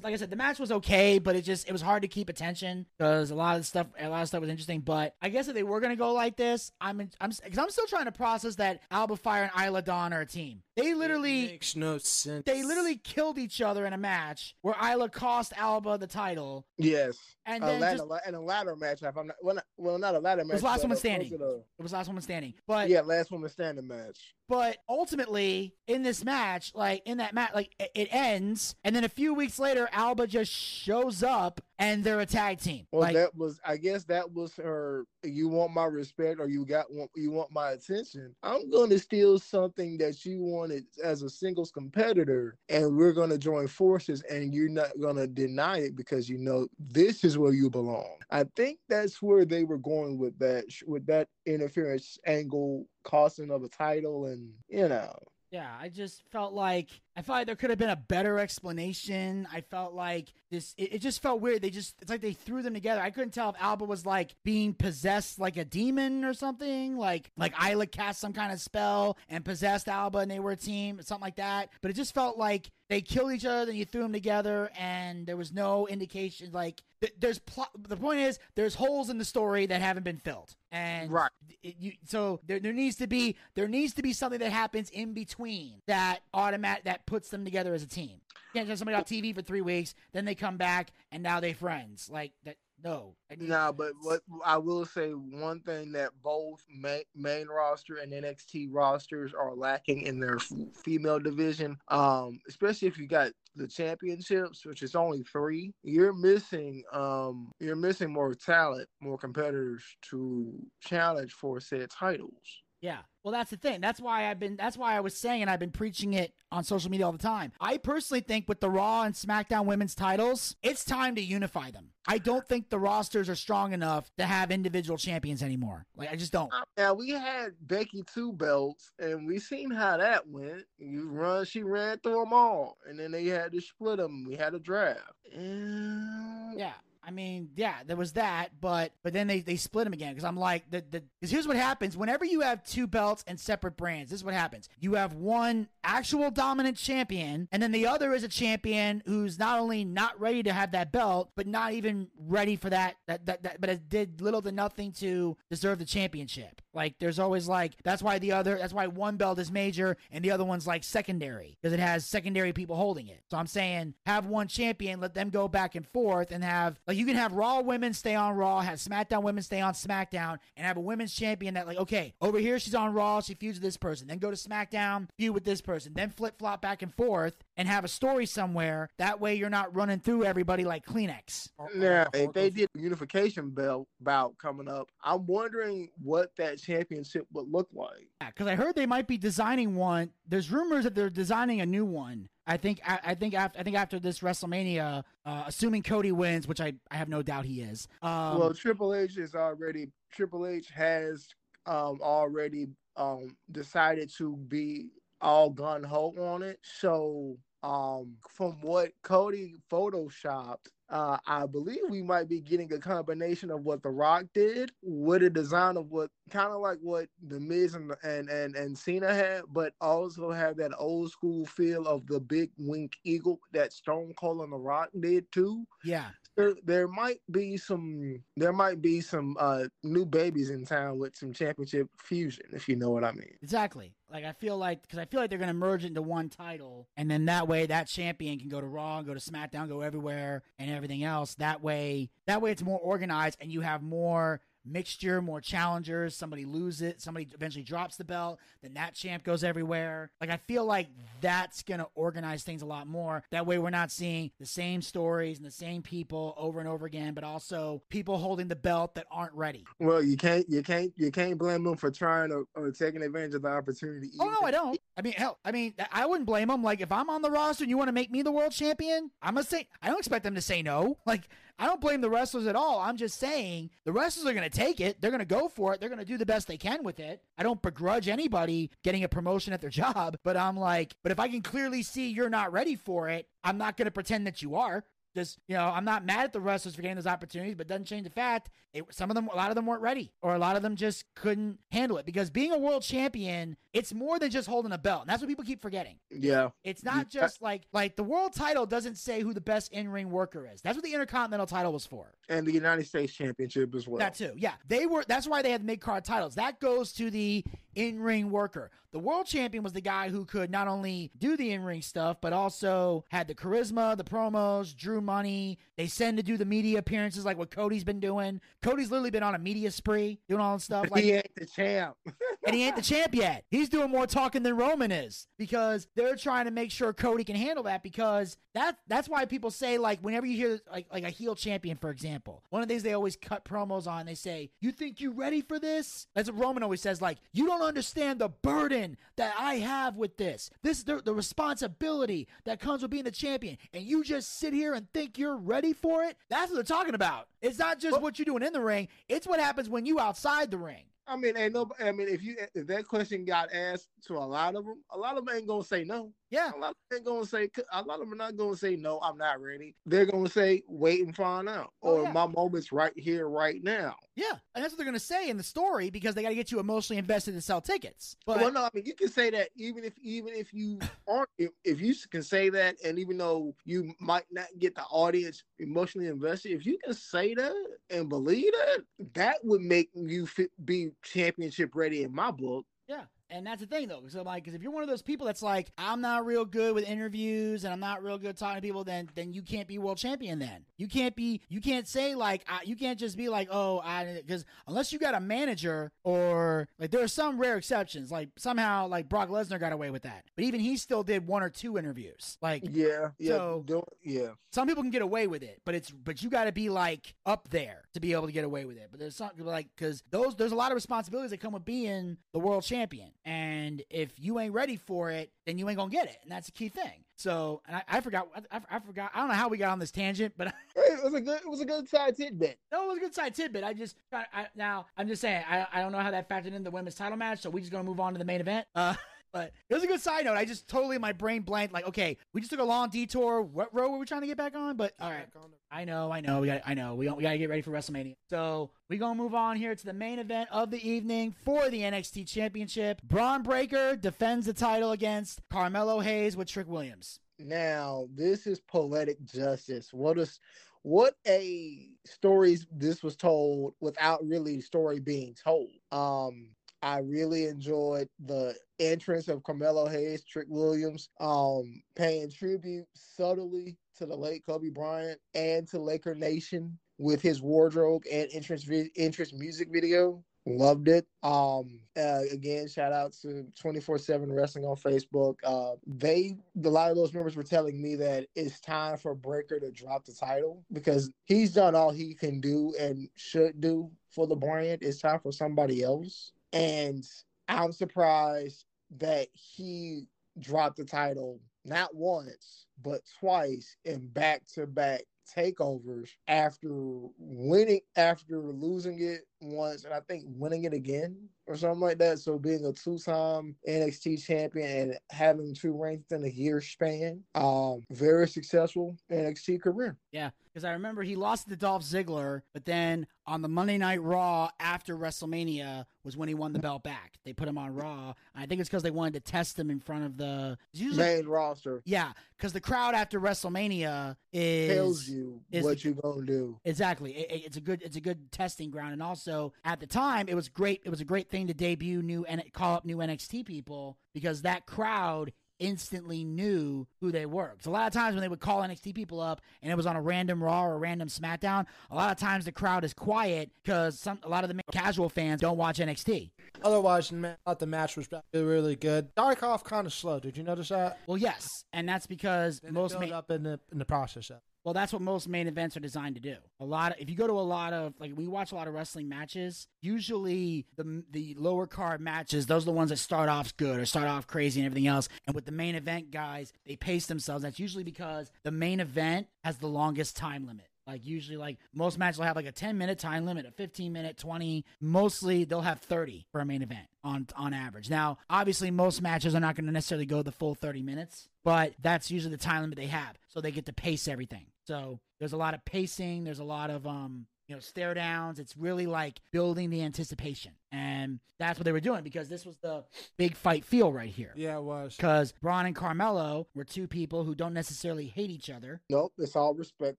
like I said, the match was okay, but it just it was hard to keep attention because a lot of stuff, a lot of stuff was interesting. But I guess if they were gonna go like this, I'm in, I'm because I'm still trying to process that Alba Fire and Isla Dawn are a team. They It literally makes no sense. they literally killed each other in a match where Isla cost Alba the title, yes, and a then ladder, just in a ladder match. If I'm not, well, not, well, not a ladder match. was last but woman standing. closer it was last woman standing. But yeah, last woman standing match. But ultimately, in this match, like in that match, like it- ends, and then a few weeks later, Alba just shows up, and they're a tag team. Well, like, that was, I guess, that was her. You want my respect, or you got you want my attention. I'm going to steal something that you wanted as a singles competitor, and we're going to join forces, and you're not going to deny it because you know this is where you belong. I think that's where they were going with that, with that interference angle, costing of a title, and you know. yeah, I just felt like I felt like there could have been a better explanation. I felt like this. It, it just felt weird. They just it's like they threw them together. I couldn't tell if Alba was like being possessed like a demon or something. Like like Isla cast some kind of spell and possessed Alba, and they were a team, something like that. But it just felt like they killed each other, then you threw them together, and there was no indication. Like th- there's plot. The point is, there's holes in the story that haven't been filled, and Right. it, you, so there, there needs to be there needs to be something that happens in between that automatic that puts them together as a team. You can't just have somebody off TV for three weeks, then they come back and now they friends. Like that. No. No, but what I will say one thing that both main, main roster and NXT rosters are lacking in their f- female division, um, especially if you got the championships, which is only three, you're missing um you're missing more talent, more competitors to challenge for said titles. Yeah. Well, that's the thing. That's why I've been. That's why I was saying, and I've been preaching it on social media all the time. I personally think with the Raw and SmackDown Women's titles, it's time to unify them. I don't think the rosters are strong enough to have individual champions anymore. Like I just don't. Uh, now we had Becky two belts, and we seen how that went. You run, she ran through them all, and then they had to split them. We had a draft. And Yeah. I mean, yeah, there was that, but but then they, they split them again because I'm like the the because here's what happens whenever you have two belts and separate brands. This is what happens. You have one actual dominant champion, and then the other is a champion who's not only not ready to have that belt, but not even ready for that that that, that but it did little to nothing to deserve the championship. Like there's always like that's why the other that's why one belt is major and the other one's like secondary because it has secondary people holding it. So I'm saying have one champion, let them go back and forth and have like you can have Raw women stay on Raw, have SmackDown women stay on SmackDown, and have a women's champion that like okay over here she's on Raw, she feuds with this person, then go to SmackDown, feud with this person, then flip flop back and forth and have a story somewhere. That way you're not running through everybody like Kleenex. Now, if they did a unification belt bout coming up, I'm wondering what that championship would look like. Yeah, because I heard they might be designing one. There's rumors that they're designing a new one. I think I, I think after I think after this WrestleMania, uh, assuming Cody wins, which I, I have no doubt he is. Um, well, Triple H is already Triple H has um, already um, decided to be all gun ho on it. So um, from what Cody photoshopped, uh, I believe we might be getting a combination of what The Rock did with a design of what kind of like what The Miz and, and and and Cena had, but also have that old school feel of the big wink eagle that Stone Cold and The Rock did too. yeah, There, there might be some there might be some uh, new babies in town with some championship fusion, if you know what I mean. exactly. Like I feel like because I feel like they're gonna merge into one title, and then that way that champion can go to Raw, go to SmackDown, go everywhere, and everything else. That way, that way it's more organized, and you have more mixture, more challengers. Somebody lose it, somebody eventually drops the belt, then that champ goes everywhere. Like I feel like that's gonna organize things a lot more. That way we're not seeing the same stories and the same people over and over again, but also people holding the belt that aren't ready. Well, you can't you can't you can't blame them for trying to or taking advantage of the opportunity. Oh no, I don't. I mean, hell, I mean, I wouldn't blame them. Like, if I'm on the roster and you want to make me the world champion, I'm gonna say I don't expect them to say no. Like, I don't blame the wrestlers at all. I'm just saying the wrestlers are gonna take it. They're gonna go for it. They're gonna do the best they can with it. I don't begrudge anybody getting a promotion at their job, but I'm like, but if I can clearly see you're not ready for it, I'm not gonna pretend that you are. Just you know, I'm not mad at the wrestlers for getting those opportunities, but doesn't change the fact it, some of them, a lot of them weren't ready, or a lot of them just couldn't handle it. Because being a world champion, it's more than just holding a belt, and that's what people keep forgetting. Yeah. It's not just like like the world title doesn't say who the best in ring worker is. That's what the Intercontinental title was for. And the United States Championship as well. That too, yeah. They were. That's why they had mid card titles. That goes to the in ring worker. The world champion was the guy who could not only do the in ring stuff, but also had the charisma, the promos, drew money. They send to do the media appearances, like what Cody's been doing. Cody's literally been on a media spree, doing all this stuff. Like, he ain't the champ. and he ain't the champ yet. He's doing more talking than Roman is because they're trying to make sure Cody can handle that because that that's why people say like whenever you hear like like a heel champion for example, one of the things they always cut promos on, they say, "You think you're ready for this?" That's what Roman always says like, "You don't understand the burden that I have with this. This the, the responsibility that comes with being the champion, and you just sit here and think you're ready for it." That's what they're talking about. It's not just what you're doing in the ring; it's what happens when you outside the ring. I mean, ain't no. I mean, if you if that question got asked to a lot of them, a lot of them ain't gonna say no. Yeah. A lot of them gonna say. A lot of them are not gonna say no. I'm not ready. They're gonna say wait and find out, Oh, or yeah. my moment's right here, right now. Yeah, and that's what they're gonna say in the story because they got to get you emotionally invested to sell tickets. But well, no, I mean you can say that even if even if you aren't if, if you can say that, and even though you might not get the audience emotionally invested, if you can say that and believe that, that would make you fit, be championship ready in my book. yeah, and that's the thing though. So like, because if you're one of those people that's like, I'm not real good with interviews and I'm not real good talking to people, then then you can't be world champion. Then you can't be. You can't say like, I, you can't just be like, oh, I because unless you got a manager or like there are some rare exceptions. Like somehow like Brock Lesnar got away with that, but even he still did one or two interviews. Like Yeah, yeah, So- don't, yeah. some people can get away with it, but it's but you got to be like up there to be able to get away with it. But there's some like because those there's a lot of responsibilities that come with being the world champion, and if you ain't ready for it, then you ain't gonna get it, and that's the key thing. So, and I, I forgot, I, I forgot, I don't know how we got on this tangent, but It was a good, it was a good side tidbit. no, it was a good side tidbit. I just I, I, now I'm just saying I, I don't know how that factored into the women's title match, so we just gonna move on to the main event. Uh, but it was a good side note. I just totally my brain blanked. Like, okay, we just took a long detour. What row were we trying to get back on? But all right. I know, I know. We got, I know. We got, we got to get ready for WrestleMania. So we gonna move on here to the main event of the evening for the NXT Championship. Bron Breakker defends the title against Carmelo Hayes with Trick Williams. Now, this is poetic justice. What is what a stories this was told without really the story being told. Um I really enjoyed the entrance of Carmelo Hayes, Trick Williams, um, paying tribute subtly to the late Kobe Bryant and to Laker Nation with his wardrobe and entrance vi- entrance music video. Loved it. Um, uh, again, shout out to 24 7 Wrestling on Facebook. Uh, they, a lot of those members were telling me that it's time for Breakker to drop the title because he's done all he can do and should do for the brand. It's time for somebody else. And I'm surprised that he dropped the title not once, but twice in back to back takeovers after winning after losing it once and I think winning it again or something like that. So being a two-time NXT champion and having two reigns in a year span, um, very successful NXT career. Yeah, because I remember he lost to Dolph Ziggler, but then on the Monday Night Raw after WrestleMania was when he won the belt back. They put him on Raw. I think it's because they wanted to test him in front of the usually, main roster. Yeah, because the crowd after WrestleMania is tells you is what you're gonna do. Exactly. It- it- it's a good it's a good testing ground and also at the time it was great it was a great thing to debut new and call up new NXT people because that crowd instantly knew who they were. 'Cause a lot of times when they would call NXT people up and it was on a random Raw or a random SmackDown, a lot of times the crowd is quiet because some a lot of the casual fans don't watch NXT. Otherwise, thought the match was really, good. Dark off kind of slow. Did you notice that? Well, yes, and that's because it most built ma- up in the in the process. Of. Well, that's what most main events are designed to do. A lot of if you go to a lot of like we watch a lot of wrestling matches, usually the the lower card matches, those are the ones that start off good or start off crazy and everything else. And with the main event guys, they pace themselves. That's usually because the main event has the longest time limit. Like usually like most matches will have like a 10 minute time limit, a 15 minute, 20. Mostly they'll have 30 for a main event on on average. Now, obviously most matches are not going to necessarily go the full 30 minutes, but that's usually the time limit they have. So they get to pace everything. So there's a lot of pacing, there's a lot of um you know, stare downs. It's really like building the anticipation. And that's what they were doing because this was the big fight feel right here. Yeah, it was. Because Bron and Carmelo were two people who don't necessarily hate each other. Nope, it's all respect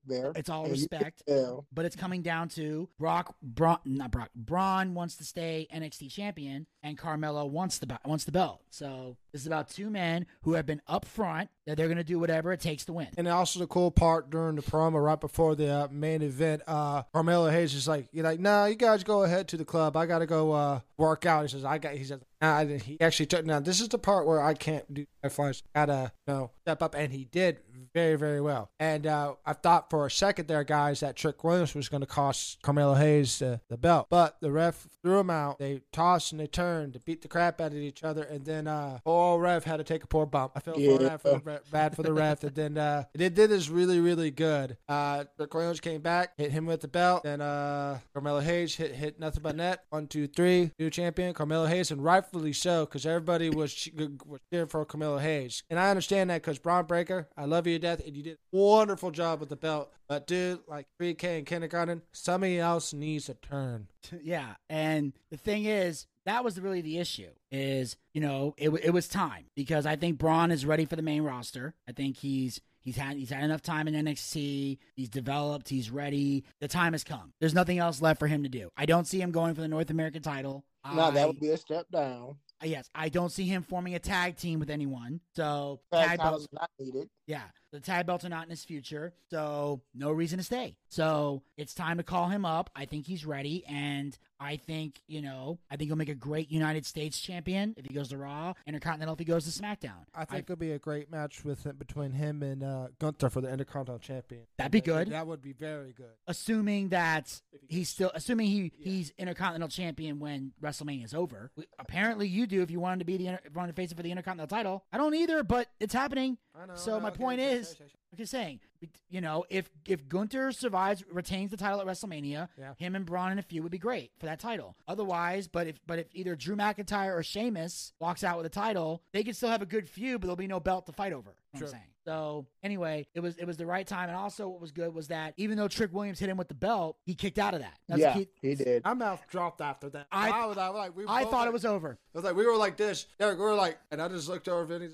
there. It's all And respect. tell. But it's coming down to Brock, Bron, not Brock. Bron wants to stay NXT champion, and Carmelo wants the wants the belt. So this is about two men who have been upfront that they're going to do whatever it takes to win. And also the cool part during the promo right before the uh, main event, uh, Carmelo Hayes is like, "You're like, nah, you guys go ahead to the club. I gotta go uh, Uh, work out." He says, "I got." He says, nah, "He actually took." Now this is the part where I can't do high flyers. Gotta you know step up, and he did very very well. And uh, I thought for a second there, guys, that Trick Williams was going to cost Carmelo Hayes uh, the belt, but the ref threw him out. They tossed and they turned to beat the crap out of each other, and then uh, poor ref had to take a poor bump. I felt Yeah. bad for re- bad for the ref, and then uh, they did this really really good. Uh, Trick Williams came back, hit him with the belt, then uh, Carmelo Hayes hit hit nothing but net. One two three, new champion Carmelo Hayes, and rightfully so because everybody was was cheering for Carmelo Hayes, and I understand that because Bron Breakker, I love you to death, and you did a wonderful job with the belt. But dude, like 3K and kindergarten, somebody else needs a turn. yeah, and the thing is, that was really the issue. Is you know, it it was time because I think Bron is ready for the main roster. I think he's he's had he's had enough time in NXT. He's developed. He's ready. The time has come. There's nothing else left for him to do. I don't see him going for the North American title. No, I- that would be a step down. yes, I don't see him forming a tag team with anyone. So Tag tag belts, not needed. Yeah, the tag belts are not in his future. So no reason to stay. So it's time to call him up. I think he's ready, and I think you know, I think he'll make a great United States champion if he goes to Raw, Intercontinental if he goes to SmackDown. I think it'll be a great match with between him and uh, Gunther for the Intercontinental Champion. That'd be good. That would be very good. assuming that he's still assuming he he's Intercontinental champion when WrestleMania is over. We- Apparently, you do if you wanted to be the inter- wanted to face it for the Intercontinental title. I don't either, but it's happening. I know. So I my know. point Okay, is- okay, okay. I'm just saying, you know, if if Gunther survives, retains the title at WrestleMania, Yeah. him and Bron in a feud would be great for that title. Otherwise, but if but if either Drew McIntyre or Sheamus walks out with a title, they could still have a good feud, but there'll be no belt to fight over. you know what Sure. I'm saying. So anyway, it was it was the right time, and also what was good was that even though Trick Williams hit him with the belt, he kicked out of that. That's yeah, the key- he did. My mouth dropped after that. I- I, was, I was like, we I thought like- it was over. It was like we were like this. Derrick, we were like, and I just looked over Vinny.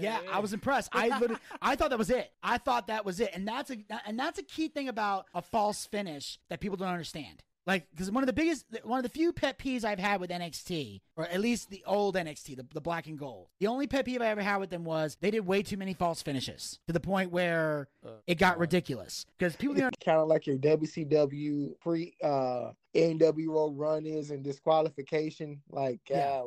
Yeah, I was impressed. I literally, I thought that was it. I thought that was it, and that's a and that's a key thing about a false finish that people don't understand. Like, because one of the biggest, one of the few pet peeves I've had with NXT, or at least the old NXT, the, the black and gold, the only pet peeve I ever had with them was they did way too many false finishes to the point where it got ridiculous. Because people kind of like your WCW pre uh NWO run is and disqualification. Like, Yeah.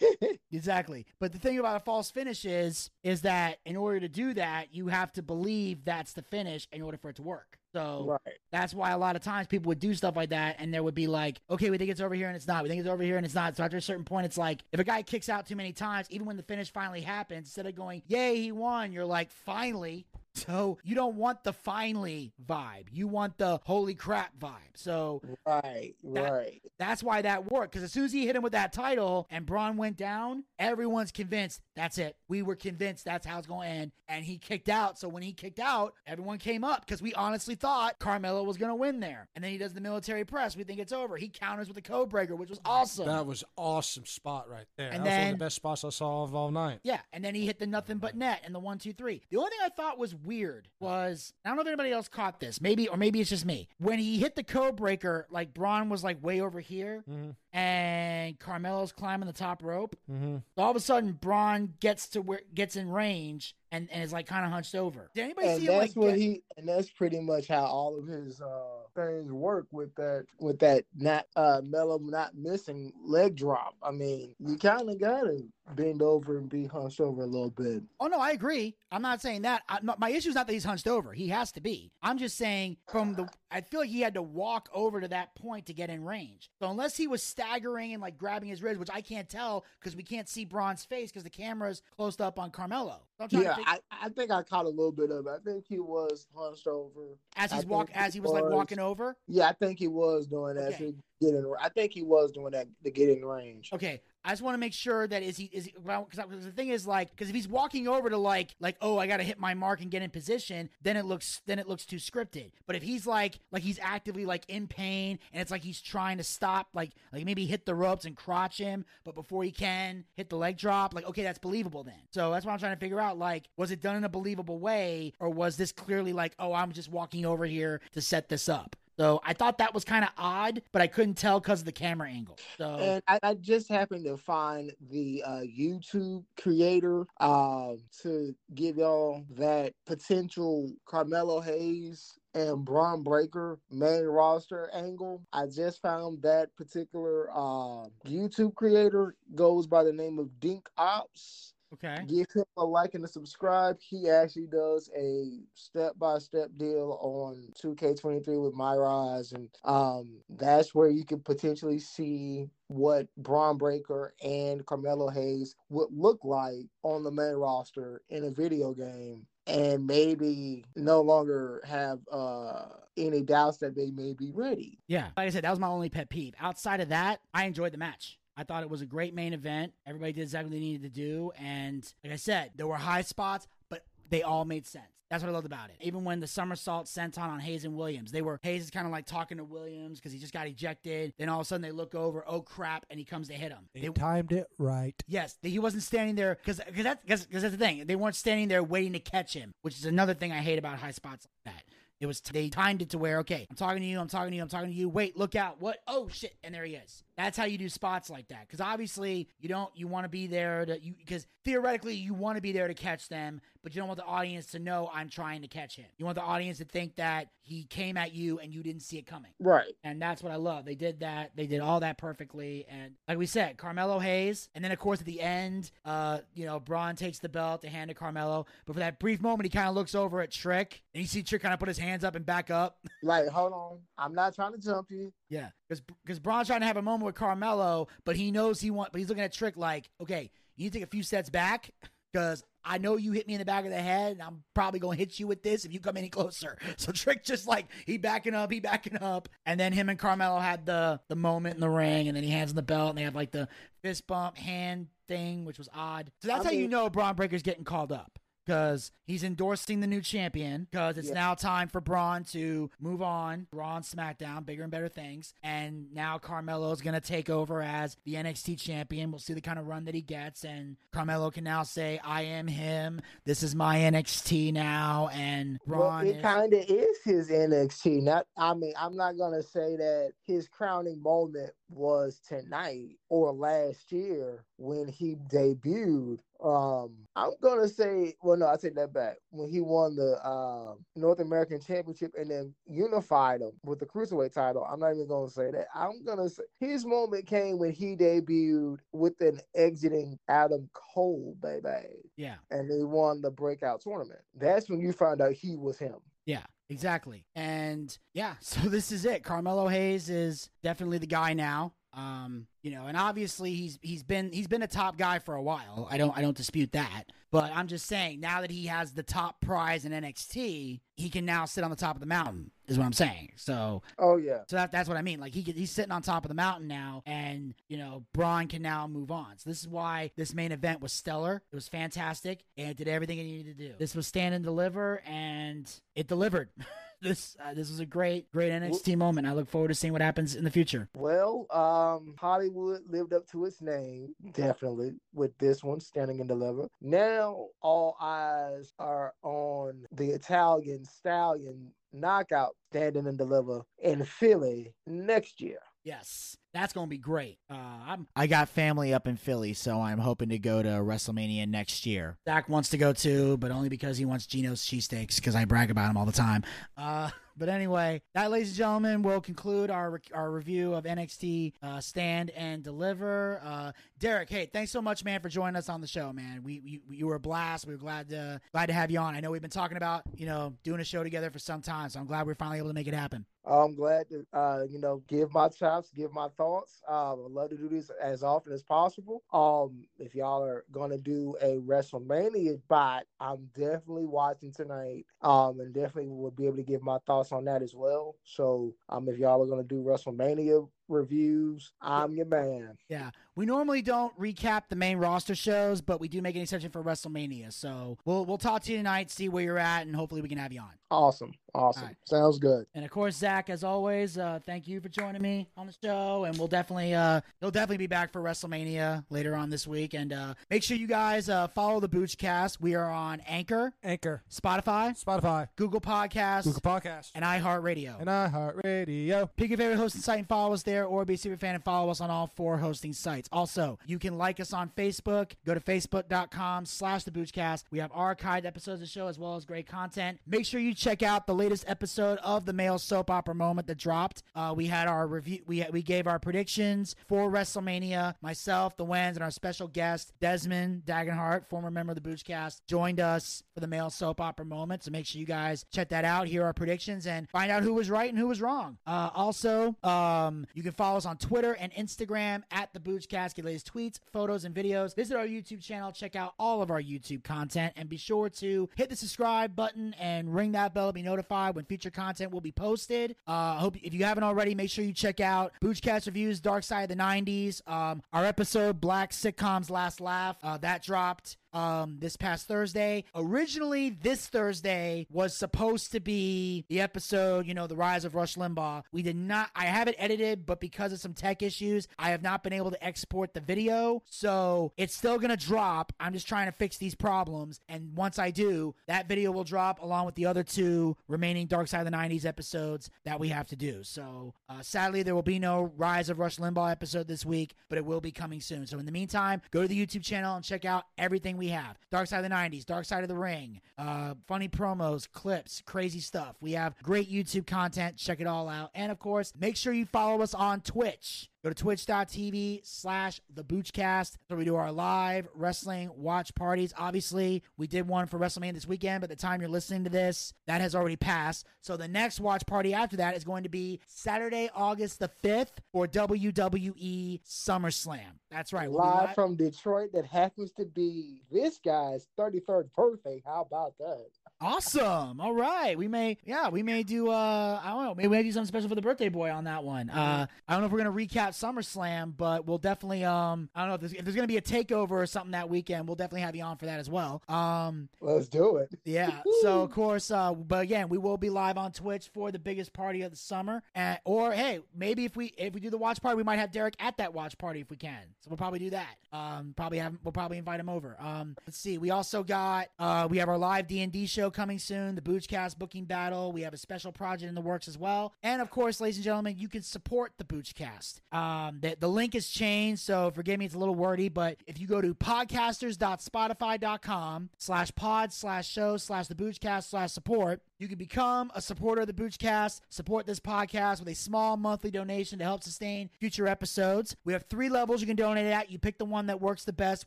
Exactly. But the thing about a false finish is is that in order to do that, you have to believe that's the finish in order for it to work. So right. that's why a lot of times people would do stuff like that and there would be like, okay, we think it's over here and it's not. We think it's over here and it's not. So after a certain point, it's like if a guy kicks out too many times, even when the finish finally happens, instead of going, yay, he won, you're like, finally. So you don't want the finally vibe. You want the holy crap vibe. So Right. That- right. that's why that worked. Because as soon as he hit him with that title and Bron went down, everyone's convinced that's it. We were convinced that's how it's going to end. And he kicked out. So when he kicked out, everyone came up because we honestly thought Carmelo was going to win there. And then he does the military press. We think it's over. He counters with the code breaker, which was awesome. That was awesome spot right there. And that was one then- of the best spots I saw of all night. Yeah, and then he hit the nothing but net and the one, two, three. The only thing I thought was weird was I don't know if anybody else caught this, maybe or maybe it's just me. When he hit the code breaker, like Bron was like way over here, Mhm. and Carmelo's climbing the top rope. Mm-hmm. All of a sudden, Bron gets to where gets in range and, and is like kind of hunched over. Did anybody And see him that's like what get- he and that's pretty much how all of his uh things work with that with that not uh mellow not missing leg drop. I mean, you kinda gotta bend over and be hunched over a little bit. Oh no, I agree. I'm not saying that. I, my issue is not that he's hunched over. He has to be. I'm just saying from the. I feel like he had to walk over to that point to get in range. So unless he was staggering and like grabbing his ribs, which I can't tell because we can't see Bron's face because the camera's closed up on Carmelo. Yeah, think, I, I think I caught a little bit of it. I think he was hunched over. as he's walk he as he was like walking over. Yeah, I think he was doing that Okay. Get in. I think he was doing that to get in range. Okay, I just want to make sure that is he is because the thing is like because if he's walking over to like like oh I got to hit my mark and get in position then it looks then it looks too scripted. But if he's like like he's actively like in pain and it's like he's trying to stop like like maybe hit the ropes and crotch him, but before he can hit the leg drop like okay that's believable then. So that's what I'm trying to figure out like was it done in a believable way or was this clearly like oh I'm just walking over here to set this up. So I thought that was kind of odd, but I couldn't tell because of the camera angle. So And I, I just happened to find the uh, YouTube creator um, to give y'all that potential Carmelo Hayes and Bron Breakker main roster angle. I just found that particular uh, YouTube creator goes by the name of Dink Ops. Okay. Give him a like and a subscribe. He actually does a step by step deal on 2K23 with My Rise, and um, that's where you could potentially see what Bron Breakker and Carmelo Hayes would look like on the main roster in a video game. And maybe no longer have uh, any doubts that they may be ready. Yeah. Like I said, that was my only pet peeve. Outside of that, I enjoyed the match. I thought it was a great main event. Everybody did exactly what they needed to do. And like I said, there were high spots, but they all made sense. That's what I loved about it. Even when the somersault senton on Hayes and Williams, they were Hayes is kind of like talking to Williams because he just got ejected. Then all of a sudden they look over, oh crap, and he comes to hit him. They They- timed it right. Yes, he wasn't standing there because because that's because that's the thing. They weren't standing there waiting to catch him, which is another thing I hate about high spots like that. It was they timed it to where okay, I'm talking to you, I'm talking to you, I'm talking to you. Wait, look out! What? Oh shit! And there he is. That's how you do spots like that. Because obviously you don't you want to be there to you because theoretically you want to be there to catch them, but you don't want the audience to know I'm trying to catch him. You want the audience to think that he came at you and you didn't see it coming. Right. And that's what I love. They did that. They did all that perfectly. And like we said, Carmelo Hayes. And then, of course, at the end, uh, you know, Bron takes the belt to hand to Carmelo. But for that brief moment, he kind of looks over at Trick. And you see Trick kind of put his hands up and back up. Like, hold on. I'm not trying to jump you. Yeah. Because Bron's trying to have a moment with Carmelo, but he knows he wants, but he's looking at Trick like, okay, you need to take a few steps back. Because I know you hit me in the back of the head, and I'm probably gonna hit you with this if you come any closer. So Trick just like he backing up, he backing up, and then him and Carmelo had the the moment in the ring, and then he hands him the belt, and they have like the fist bump hand thing, which was odd. So that's I how you know Bron Breakker's getting called up because he's endorsing the new champion because it's Yeah. now time for Bron to move on. Bron SmackDown, bigger and better things. And now Carmelo's going to take over as the NXT champion. We'll see the kind of run that he gets. And Carmelo can now say, I am him. This is my NXT now. And Well, Bron it is- kind of is his NXT. Not, I mean, I'm not gonna say that his crowning moment was tonight or last year when he debuted. Um, I'm gonna say, well, no, I take that back. When he won the uh, North American Championship and then unified him with the cruiserweight title, I'm not even gonna say that. I'm gonna say his moment came when he debuted with an exiting Adam Cole, baby yeah. and he won the breakout tournament. That's when you found out he was him. Yeah, exactly. And yeah, so this is it. Carmelo Hayes is definitely the guy now. Um, you know, and obviously he's he's been he's been a top guy for a while. I don't I don't dispute that. But I'm just saying now that he has the top prize in NXT, he can now sit on the top of the mountain. Is what I'm saying. So Oh yeah. so that, that's what I mean. Like he he's sitting on top of the mountain now, and you know Bron can now move on. So this is why this main event was stellar. It was fantastic, and it did everything it needed to do. This was stand and deliver, and it delivered. this uh, this was a great great NXT moment. I look forward to seeing what happens in the future. Well, um, Hollywood lived up to its name, definitely, with this one, Stand and Deliver. Now, all eyes are on the Italian Stallion knockout, Stand and Deliver in Philly next year. Yes, that's gonna be great. Uh, I'm I got family up in Philly, so I'm hoping to go to WrestleMania next year. Zack wants to go too, but only because he wants Geno's cheesesteaks because I brag about him all the time. Uh, but anyway, that, ladies and gentlemen, will conclude our our review of NXT uh, Stand and Deliver. Uh, Derrick, hey, thanks so much, man, for joining us on the show, man. We, we you were a blast. We were glad to glad to have you on. I know we've been talking about you know doing a show together for some time, so I'm glad we're finally able to make it happen. I'm glad to, uh, you know, give my chops, give my thoughts. Uh, I'd love to do this as often as possible. Um, if y'all are gonna do a WrestleMania bot, I'm definitely watching tonight. Um, and definitely will be able to give my thoughts on that as well. So, um, if y'all are gonna do WrestleMania reviews, I'm your man. Yeah, we normally don't recap the main roster shows, but we do make an exception for WrestleMania. So we'll we'll talk to you tonight, see where you're at, and hopefully we can have you on. Awesome, awesome, All right. sounds good. And of course, Zack, as always, uh, thank you for joining me on the show. And we'll definitely uh, you'll definitely be back for WrestleMania later on this week. And uh, make sure you guys uh, follow the Boochcast. We are on Anchor, Anchor, Spotify, Spotify, Google Podcasts, Google Podcast, and iHeartRadio. and iHeartRadio. Pick your favorite hosting site and follow us there, or be a super fan and follow us on all four hosting sites. Also, you can like us on Facebook. Go to facebook.com slash the Boochcast. We have archived episodes of the show as well as great content. Make sure you check out the latest episode of the male soap opera moment that dropped. Uh, we had our review. We we gave our predictions for WrestleMania. Myself, the Wens, and our special guest Desmond Dagenhart, former member of the Boochcast, joined us for the male soap opera moment. So make sure you guys check that out. Hear our predictions and find out who was right and who was wrong. Uh, also, um, you can follow us on Twitter and Instagram at the Boochcast. Get latest tweets, photos, and videos. Visit our YouTube channel. Check out all of our YouTube content, and be sure to hit the subscribe button and ring that bell to be notified when future content will be posted. Uh, I hope if you haven't already, make sure you check out Boochcast reviews Dark Side of the '90s. Um, our episode Black Sitcoms Last Laugh uh, that dropped um this past Thursday. Originally this Thursday was supposed to be the episode, you know, the rise of Rush Limbaugh. We did not I have it edited, but because of some tech issues, I have not been able to export the video. So it's still gonna drop. I'm just trying to fix these problems. And once I do, that video will drop along with the other two remaining Dark Side of the 90s episodes that we have to do. So uh, sadly, there will be no Rise of Rush Limbaugh episode this week, but it will be coming soon. So in the meantime, go to the YouTube channel and check out everything we have. Dark Side of the 90s, Dark Side of the Ring, uh, funny promos, clips, crazy stuff. We have great YouTube content. Check it all out. And of course, make sure you follow us on Twitch. Go to twitch.tv slash the Boochcast. So we do our live wrestling watch parties. Obviously, we did one for WrestleMania this weekend, but the time you're listening to this, that has already passed. So the next watch party after that is going to be Saturday, August the 5th for WWE SummerSlam. That's right. We'll be Live from Detroit, that happens to be this guy's 33rd birthday. How about that? Awesome. All right. We may, yeah, we may do, uh, I don't know, maybe we may do something special for the birthday boy on that one. Uh, I don't know if we're going to recap SummerSlam, but we'll definitely, um, I don't know if there's, if there's going to be a takeover or something that weekend, we'll definitely have you on for that as well. Um, Let's do it. yeah. So of course, uh, but again, we will be live on Twitch for the biggest party of the summer. And, or hey, maybe if we if we do the watch party, we might have Derrick at that watch party if we can. So we'll probably do that. Um, probably have we'll probably invite him over. Um, let's see. We also got uh we have our live D and D show coming soon. The Boochcast booking battle. We have a special project in the works as well. And of course, ladies and gentlemen, you can support the Boochcast. Um, the, the link is changed, so forgive me, it's a little wordy, but if you go to podcasters.spotify.com slash pod slash show slash the Boochcast slash support, you can become a supporter of the Boochcast, support this podcast with a small monthly donation to help sustain future episodes. We have three levels you can donate at. You pick the one that works the best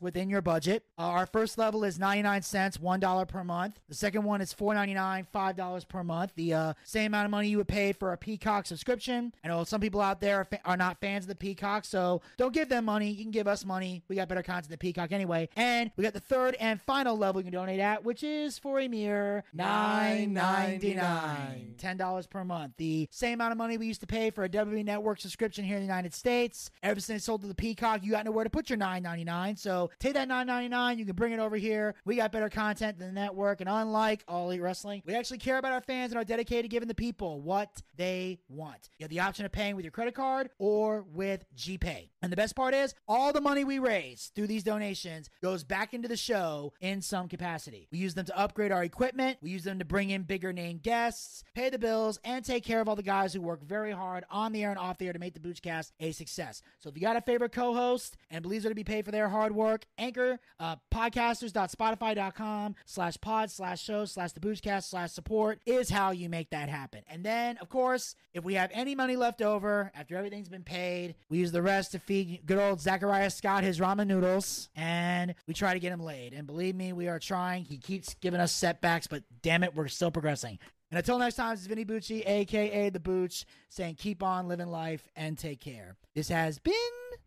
within your budget. Uh, our first level is 99 cents, $1 per month. The second one is $4.99, $5 per month. The uh, same amount of money you would pay for a Peacock subscription. I know some people out there are, fa- are not fans of the Peacock, so don't give them money. You can give us money. We got better content than Peacock anyway. And we got the third and final level you can donate at, which is for a mere nine ninety nine, ten dollars per month. The same amount of money we used to pay for a WWE Network subscription here in the United States. Ever since it sold to the Peacock, you got nowhere to put your nine ninety nine. So take that nine ninety nine. You can bring it over here. We got better content than the network, and unlike All Elite Wrestling, we actually care about our fans and are dedicated to giving the people what they want. You have the option of paying with your credit card or with GPay. And the best part is, all the money we raise through these donations goes back into the show in some capacity. We use them to upgrade our equipment, we use them to bring in bigger name guests, pay the bills, and take care of all the guys who work very hard on the air and off the air to make the Boochcast a success. So if you got a favorite co host and believes they're to be paid for their hard work, Anchor, uh, podcasters.spotify.com slash pod slash show slash the Boochcast slash support is how you make that happen. And then, of course, if we have any money left over after everything's been paid, we use the rest to feed good old Zachariah Scott his ramen noodles and we try to get him laid. And believe me, we are trying. He keeps giving us setbacks, but damn it, we're still progressing. And until next time, this is Vinny Bucci, aka The Booch, saying keep on living life and take care. This has been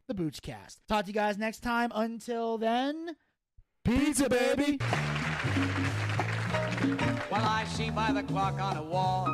The Boochcast. Talk to you guys next time. Until then, pizza, baby. Well, I see by the clock on the wall